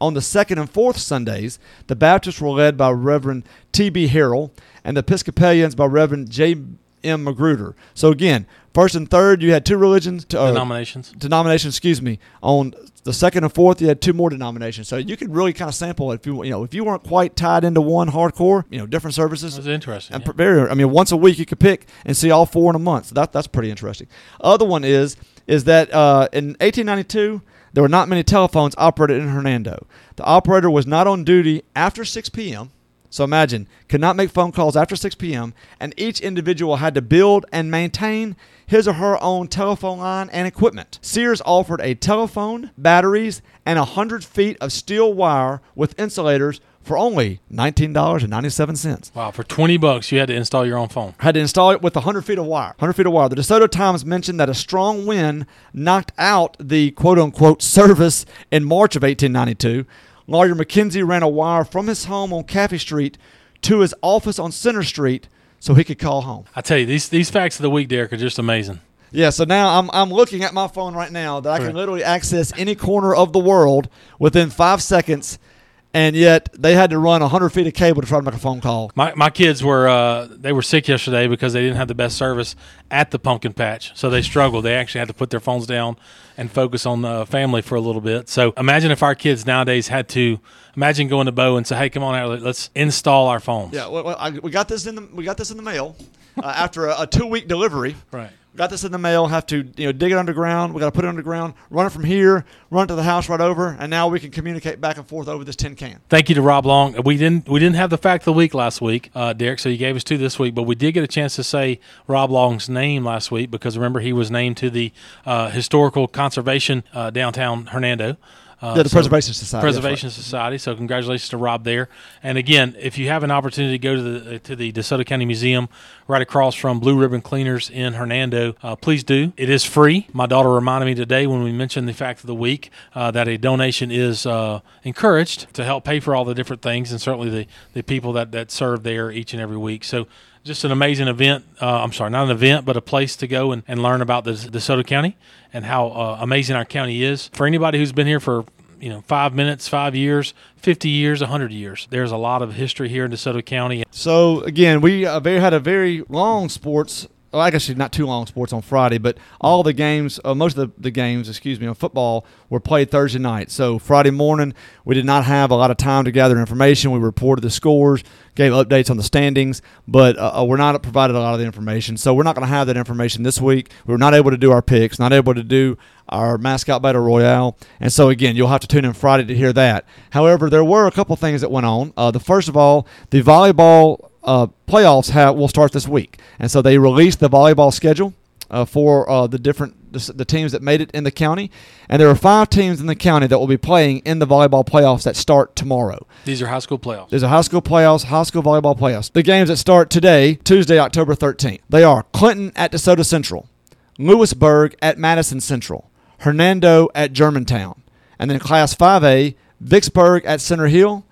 On the second and fourth Sundays, the Baptists were led by Reverend T.B. Harrell and the Episcopalians by Reverend J. M. Magruder. So again, first and third, you had two religions, to, uh, Denominations. denominations. Excuse me. On the second and fourth, you had two more denominations. So you could really kind of sample if you you know if you weren't quite tied into one hardcore, you know, different services. That's interesting. And yeah. very, I mean, once a week you could pick and see all four in a month. So that that's pretty interesting. Other one is is that uh, in 1892 there were not many telephones operated in Hernando. The operator was not on duty after 6 p.m. So imagine, could not make phone calls after 6 p.m., and each individual had to build and maintain his or her own telephone line and equipment. Sears offered a telephone, batteries, and 100 feet of steel wire with insulators for only $19.97 Wow, for 20 bucks, you had to install your own phone. had to install it with 100 feet of wire. 100 feet of wire. The DeSoto Times mentioned that a strong wind knocked out the quote unquote service in March of 1892. Lawyer McKenzie ran a wire from his home on Caffey Street to his office on Center Street so he could call home. I tell you, these these facts of the week, Derek, are just amazing. Yeah, so now I'm, I'm looking at my phone right now that I can literally access any corner of the world within five seconds, and yet they had to run 100 feet of cable to try to make a phone call. My, my kids were uh, they were sick yesterday because they didn't have the best service at the pumpkin patch, so they struggled. They actually had to put their phones down and focus on the family for a little bit. So imagine if our kids nowadays had to imagine going to Bo and say, "Hey, come on out, let's install our phones." Yeah, well, I, we got this in the we got this in the mail uh, (laughs) after a, a two week delivery. Right. Got this in the mail. Have to you know dig it underground. We got to put it underground. Run it from here. Run it to the house right over, and now we can communicate back and forth over this tin can. Thank you to Rob Long. We didn't we didn't have the fact of the week last week, uh, Derek. So you gave us two this week, but we did get a chance to say Rob Long's name last week because remember he was named to the uh, historical conservation uh, downtown Hernando. Uh, Yeah, the so- Preservation Society. Preservation Society. So congratulations to Rob there. And again, if you have an opportunity to go to the to the DeSoto County Museum, right across from Blue Ribbon Cleaners in Hernando, uh, please do. It is free. My daughter reminded me today when we mentioned the fact of the week uh, that a donation is uh, encouraged to help pay for all the different things, and certainly the the people that that serve there each and every week. So. Just an amazing event. Uh, I'm sorry, not an event, but a place to go and, and learn about the DeSoto County and how uh, amazing our county is. For anybody who's been here for you know, five minutes, five years, 50 years, 100 years. There's a lot of history here in DeSoto County. So again, we uh, very, had a very long sports. Well, I guess not too long sports on Friday, but all the games, uh, most of the, the games, excuse me, on football were played Thursday night. So Friday morning, we did not have a lot of time to gather information. We reported the scores, gave updates on the standings, but uh, uh, we're not provided a lot of the information. So we're not going to have that information this week. We were not able to do our picks, not able to do our mascot battle royale, and so again, you'll have to tune in Friday to hear that. However, there were a couple things that went on. Uh, the first of all, the volleyball uh, playoffs have, will start this week, and so they released the volleyball schedule uh, for uh, the different the, the teams that made it in the county, and there are five teams in the county that will be playing in the volleyball playoffs that start tomorrow. These are high school playoffs. These are high school playoffs, high school volleyball playoffs. The games that start today, Tuesday, October 13th. They are Clinton at DeSoto Central, Lewisburg at Madison Central, Hernando at Germantown, and then Class 5A, Vicksburg at Center Hill,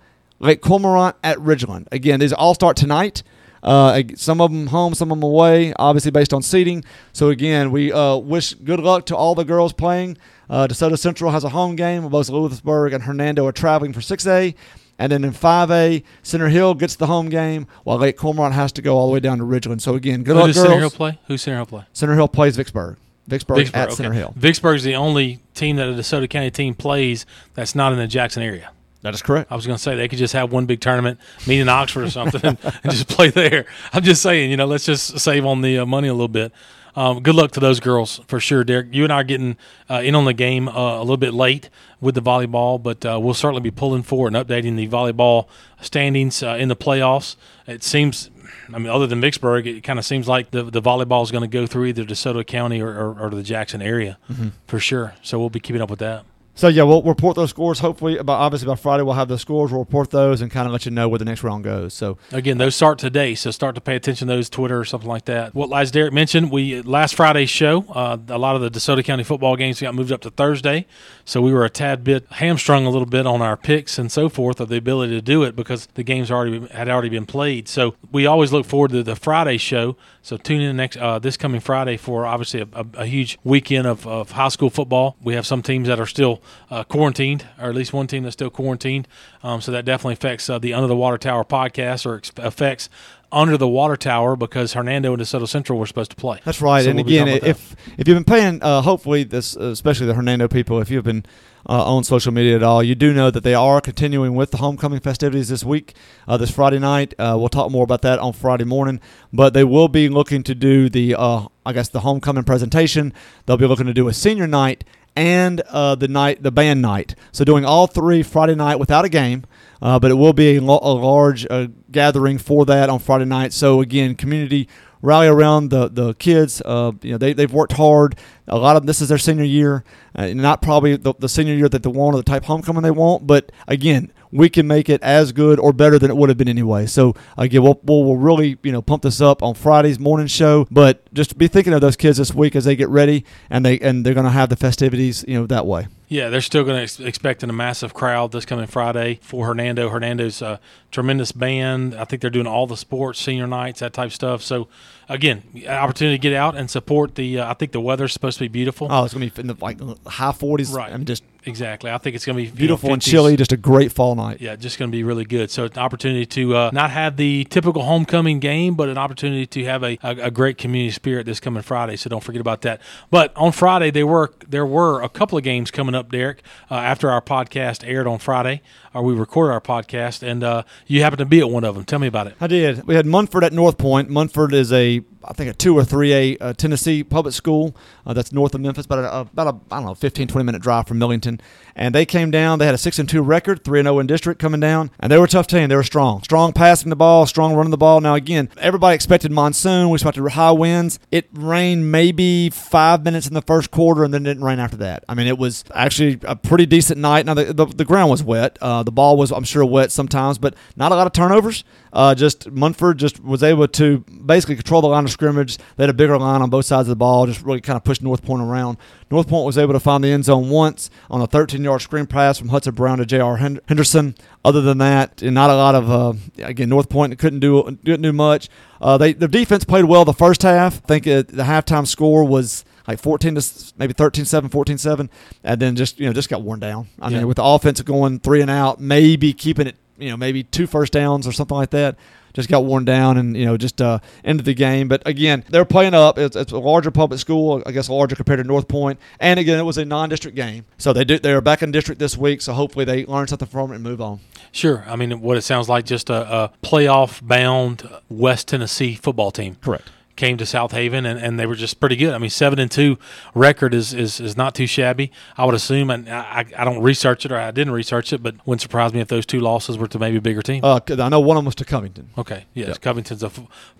Lake Cormorant at Ridgeland. Again, these all start tonight. Uh, some of them home, some of them away, obviously based on seating. So again, we uh, wish good luck to all the girls playing. Uh, DeSoto Central has a home game. Both Lewisburg and Hernando are traveling for 6A. And then in 5A, Center Hill gets the home game, while Lake Cormorant has to go all the way down to Ridgeland. So again, good Who luck, does girls. Center Hill play? Who's Center Hill play? Center Hill plays Vicksburg. Vicksburg, Vicksburg. at okay. Center Hill. Vicksburg is the only team that a DeSoto County team plays that's not in the Jackson area. That is correct. I was going to say they could just have one big tournament, meet in Oxford or something, and, (laughs) and just play there. I'm just saying, you know, let's just save on the uh, money a little bit. Um, good luck to those girls for sure, Derek. You and I are getting uh, in on the game uh, a little bit late with the volleyball, but uh, we'll certainly be pulling for and updating the volleyball standings uh, in the playoffs. It seems, I mean, other than Vicksburg, it kind of seems like the the volleyball is going to go through either DeSoto County or, or, or the Jackson area for sure. So we'll be keeping up with that. So yeah, we'll report those scores. Hopefully, about obviously by Friday we'll have the scores. We'll report those and kind of let you know where the next round goes. So Again, those start today, so start to pay attention to those Twitter or something like that. What as Derek mentioned, we last Friday's show, uh, a lot of the DeSoto County football games got moved up to Thursday, so we were a tad bit hamstrung a little bit on our picks and so forth of the ability to do it because the games already had already been played. So we always look forward to the Friday show. So tune in next uh, this coming Friday for obviously a, a, a huge weekend of, of high school football. We have some teams that are still uh, quarantined, or at least one team that's still quarantined. Um, so that definitely affects uh, the Under the Water Tower podcast or ex- affects Under the Water Tower because Hernando and DeSoto Central were supposed to play. That's right. So and we'll again, if if you've been paying, uh, hopefully this, uh, especially the Hernando people, if you've been uh, on social media at all, you do know that they are continuing with the homecoming festivities this week, uh, this Friday night. Uh, we'll talk more about that on Friday morning, but they will be looking to do the, uh, I guess, the homecoming presentation. They'll be looking to do a senior night and uh, the night, the band night. So doing all three Friday night without a game. Uh, but it will be a, a large uh, gathering for that on Friday night. So again, community rally around the the kids. Uh, you know, they they've worked hard. A lot of them, this is their senior year, uh, not probably the, the senior year that they want or the type homecoming they want. But again, we can make it as good or better than it would have been anyway. So again, we'll, we'll, we'll really you know pump this up on Friday's morning show. But just be thinking of those kids this week as they get ready and they and they're going to have the festivities you know that way. Yeah, they're still going to ex- expecting a massive crowd this coming Friday for Hernando. Hernando's a tremendous band. I think they're doing all the sports, senior nights, that type of stuff. So, again, opportunity to get out and support the. Uh, I think the weather's supposed to be beautiful. Oh, it's going to be in the like high 40s. Right. I mean, just Exactly. I think it's going to be you know, beautiful and 50s. chilly. Just a great fall night. Yeah, just going to be really good. So, an opportunity to uh, not have the typical homecoming game, but an opportunity to have a, a, a great community spirit this coming Friday. So, don't forget about that. But on Friday, there were there were a couple of games coming up, Derek, uh, after our podcast aired on Friday, or we recorded our podcast, and uh, you happened to be at one of them. Tell me about it. I did. We had Munford at North Point. Munford is a, I think, a two or three A uh, Tennessee public school uh, that's north of Memphis, about a, about a, I don't know, 15, 20 minute drive from Millington. And they came down. They had a six and two record, three and zero in district coming down, and they were a tough team. They were strong, strong passing the ball, strong running the ball. Now again, everybody expected monsoon. We expected high winds. It rained maybe five minutes in the first quarter, and then didn't rain after that. I mean, it was actually a pretty decent night. Now the the, the ground was wet. Uh, the ball was, I'm sure, wet sometimes, but not a lot of turnovers. Uh, just Munford just was able to basically control the line of scrimmage. They had a bigger line on both sides of the ball, just really kind of pushed North Point around. North Point was able to find the end zone once on a 13-yard screen pass from Hudson Brown to J.R. Henderson. Other than that, and not a lot of uh, again North Point couldn't do didn't do much. Uh, they the defense played well the first half. I think uh, the halftime score was like 14 to maybe 13-7, 14-7, and then just you know just got worn down. I Yeah. mean, with the offense going three and out, maybe keeping it you know maybe two first downs or something like that. Just got worn down and you know just uh, ended the game. But again, they're playing up. It's, it's a larger public school, I guess larger compared to North Point. And again, it was a non-district game, so they do they're back in district this week. So hopefully they learn something from it and move on. Sure. I mean, what it sounds like just a, a playoff bound West Tennessee football team. Correct. Came to Southaven and, and they were just pretty good. I mean, seven and two record is, is, is not too shabby. I would assume, and I, I don't research it or I didn't research it, but wouldn't surprise me if those two losses were to maybe a bigger team. Uh, I know one of them was to Covington. okay, yes, Yep. Covington's a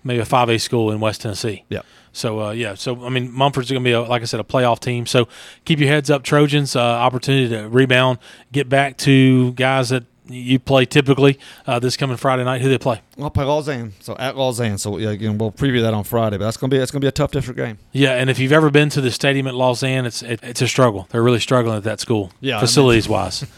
maybe a five A school in West Tennessee. Yeah. So uh, yeah, so I mean, Munford's going to be a, like I said, a playoff team. So keep your heads up, Trojans. Uh, opportunity to rebound, get back to guys that you play typically uh, this coming Friday night. Who they play? I'll play Lausanne, so at Lausanne. So yeah, again, we'll preview that on Friday. But that's gonna be that's gonna be a tough district game. Yeah, and if you've ever been to the stadium at Lausanne, it's it, it's a struggle. They're really struggling at that school, Yeah, I facilities wise. (laughs)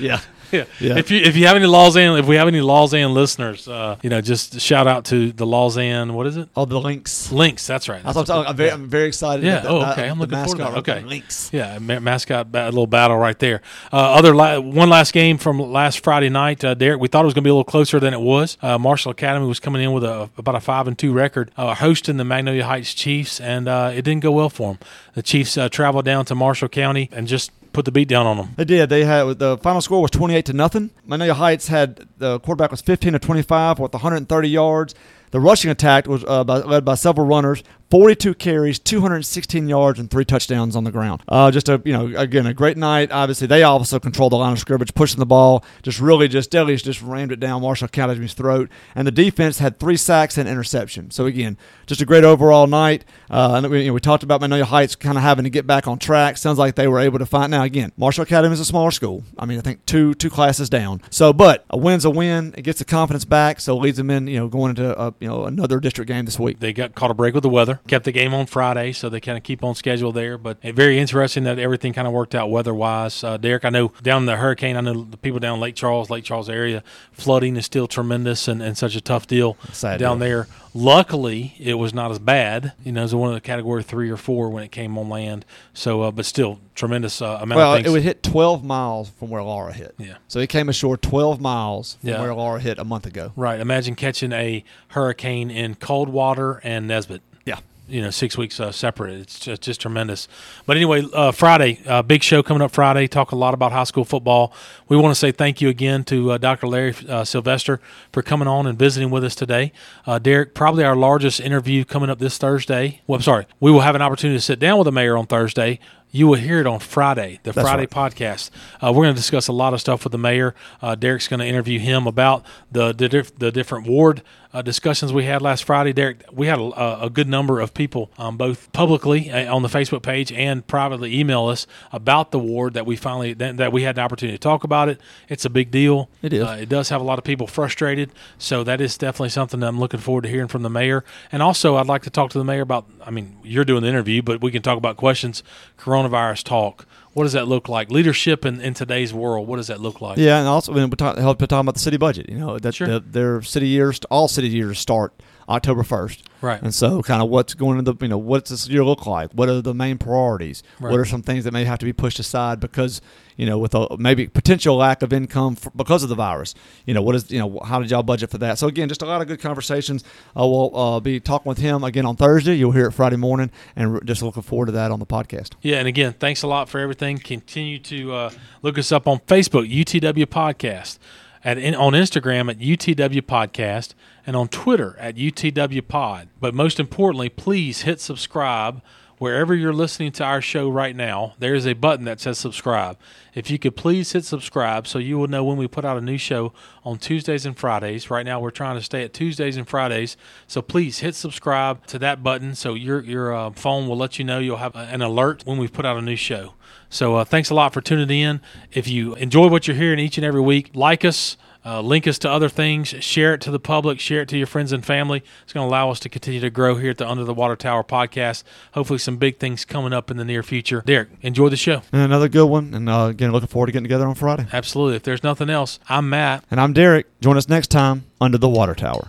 Yeah. (laughs) Yeah. Yeah. If you if you have any Lausanne, if we have any Lausanne listeners, uh, you know, just shout out to the Lausanne. What is it? Oh, the links. Lynx. That's right. That's what I'm, talking. I'm very, Yeah. I'm very excited. Yeah. that- Oh, okay. I'm the looking forward to that. Okay. Lynx. Yeah, ma- mascot ba- little battle right there. Uh, other la- one last game from last Friday night, uh, Derek. We thought it was going to be a little closer than it was. Uh, Marshall Academy was coming in with a about a five and two record, uh, hosting the Magnolia Heights Chiefs, and uh, it didn't go well for them. The Chiefs uh, traveled down to Marshall County and just put the beat down on them. They did. They had the final score was 28 to nothing. Magnolia Heights had the quarterback was 15 to 25 with 130 yards. The rushing attack was uh, by, led by several runners. 42 carries, 216 yards, and three touchdowns on the ground. Uh, just a you know again a great night. Obviously, they also controlled the line of scrimmage, pushing the ball, just really just Deadly just rammed it down Marshall Academy's throat. And the defense had three sacks and interception. So again, just a great overall night. Uh, and we, you know, we talked about Magnolia Heights kind of having to get back on track. Sounds like they were able to find. Now again, Marshall Academy is a smaller school. I mean, I think two two classes down. So, but a win's a win. It gets the confidence back, so leads them in you know going into a, you know another district game this week. They got caught a break with the weather, kept the game on Friday, so they kind of keep on schedule there. But eh, very interesting that everything kind of worked out weather wise. Uh, Derek, I know down the hurricane, I know the people down Lake Charles, Lake Charles area, flooding is still tremendous and, and such a tough deal Sad down deal. there. Luckily, it was not as bad. You know, it was one of the category three or four when it came on land. So, uh, but still, tremendous uh, amount Well, of it would hit 12 miles from where Laura hit. Yeah. So it came ashore 12 miles from Yeah. where Laura hit a month ago. right. Imagine catching a hurricane in Coldwater and Nesbit. You know six weeks uh, separate. It's just, just tremendous. But anyway, uh, Friday, uh, big show coming up Friday. Talk a lot about high school football. We want to say thank you again to uh, Dr. Larry uh, Sylvester for coming on and visiting with us today. Uh, Derek, probably our largest interview coming up this Thursday. Well, I'm sorry, we will have an opportunity to sit down with the mayor on Thursday. You will hear it on Friday, the That's Friday right. podcast. Uh, we're going to discuss a lot of stuff with the mayor. Uh, Derek's going to interview him about the the, diff- the different ward uh, discussions we had last Friday. Derek, we had a, a good number of people, um, both publicly uh, on the Facebook page and privately, email us about the ward that we finally that, that we had an opportunity to talk about it. It's a big deal. It is. Uh, it does have a lot of people frustrated, so that is definitely something that I'm looking forward to hearing from the mayor. And also, I'd like to talk to the mayor about. I mean, you're doing the interview, but we can talk about questions. Coronavirus talk. What does that look like? Leadership in, in today's world. What does that look like? Yeah, and also we talk, help talking about the city budget. You know that Sure. the, their city years, all city years start October first. Right. And so, kind of what's going to the, you know, what's this year look like? What are the main priorities? Right. What are some things that may have to be pushed aside because, you know, with a maybe potential lack of income f because of the virus? You know, what is, you know, how did y'all budget for that? So again, just a lot of good conversations. Uh, we'll uh, be talking with him again on Thursday. You'll hear it Friday morning, and just looking forward to that on the podcast. Yeah, and again, thanks a lot for everything. Continue to uh, look us up on Facebook, UTW Podcast, at on Instagram at UTW Podcast, and on Twitter at UTW Pod. But most importantly, please hit subscribe wherever you're listening to our show right now. There is a button that says subscribe. If you could please hit subscribe so you will know when we put out a new show on Tuesdays and Fridays. Right now, we're trying to stay at Tuesdays and Fridays. So please hit subscribe to that button so your your uh, phone will let you know you'll have an alert when we put out a new show. So uh, thanks a lot for tuning in. If you enjoy what you're hearing each and every week, like us. Uh, link us to other things, share it to the public, share it to your friends and family. It's going to allow us to continue to grow here at the Under the Water Tower podcast. Hopefully, some big things coming up in the near future. Derek, enjoy the show. And another good one. And uh, again, looking forward to getting together on Friday. Absolutely. If there's nothing else, I'm Matt. And I'm Derek. Join us next time under the Water Tower.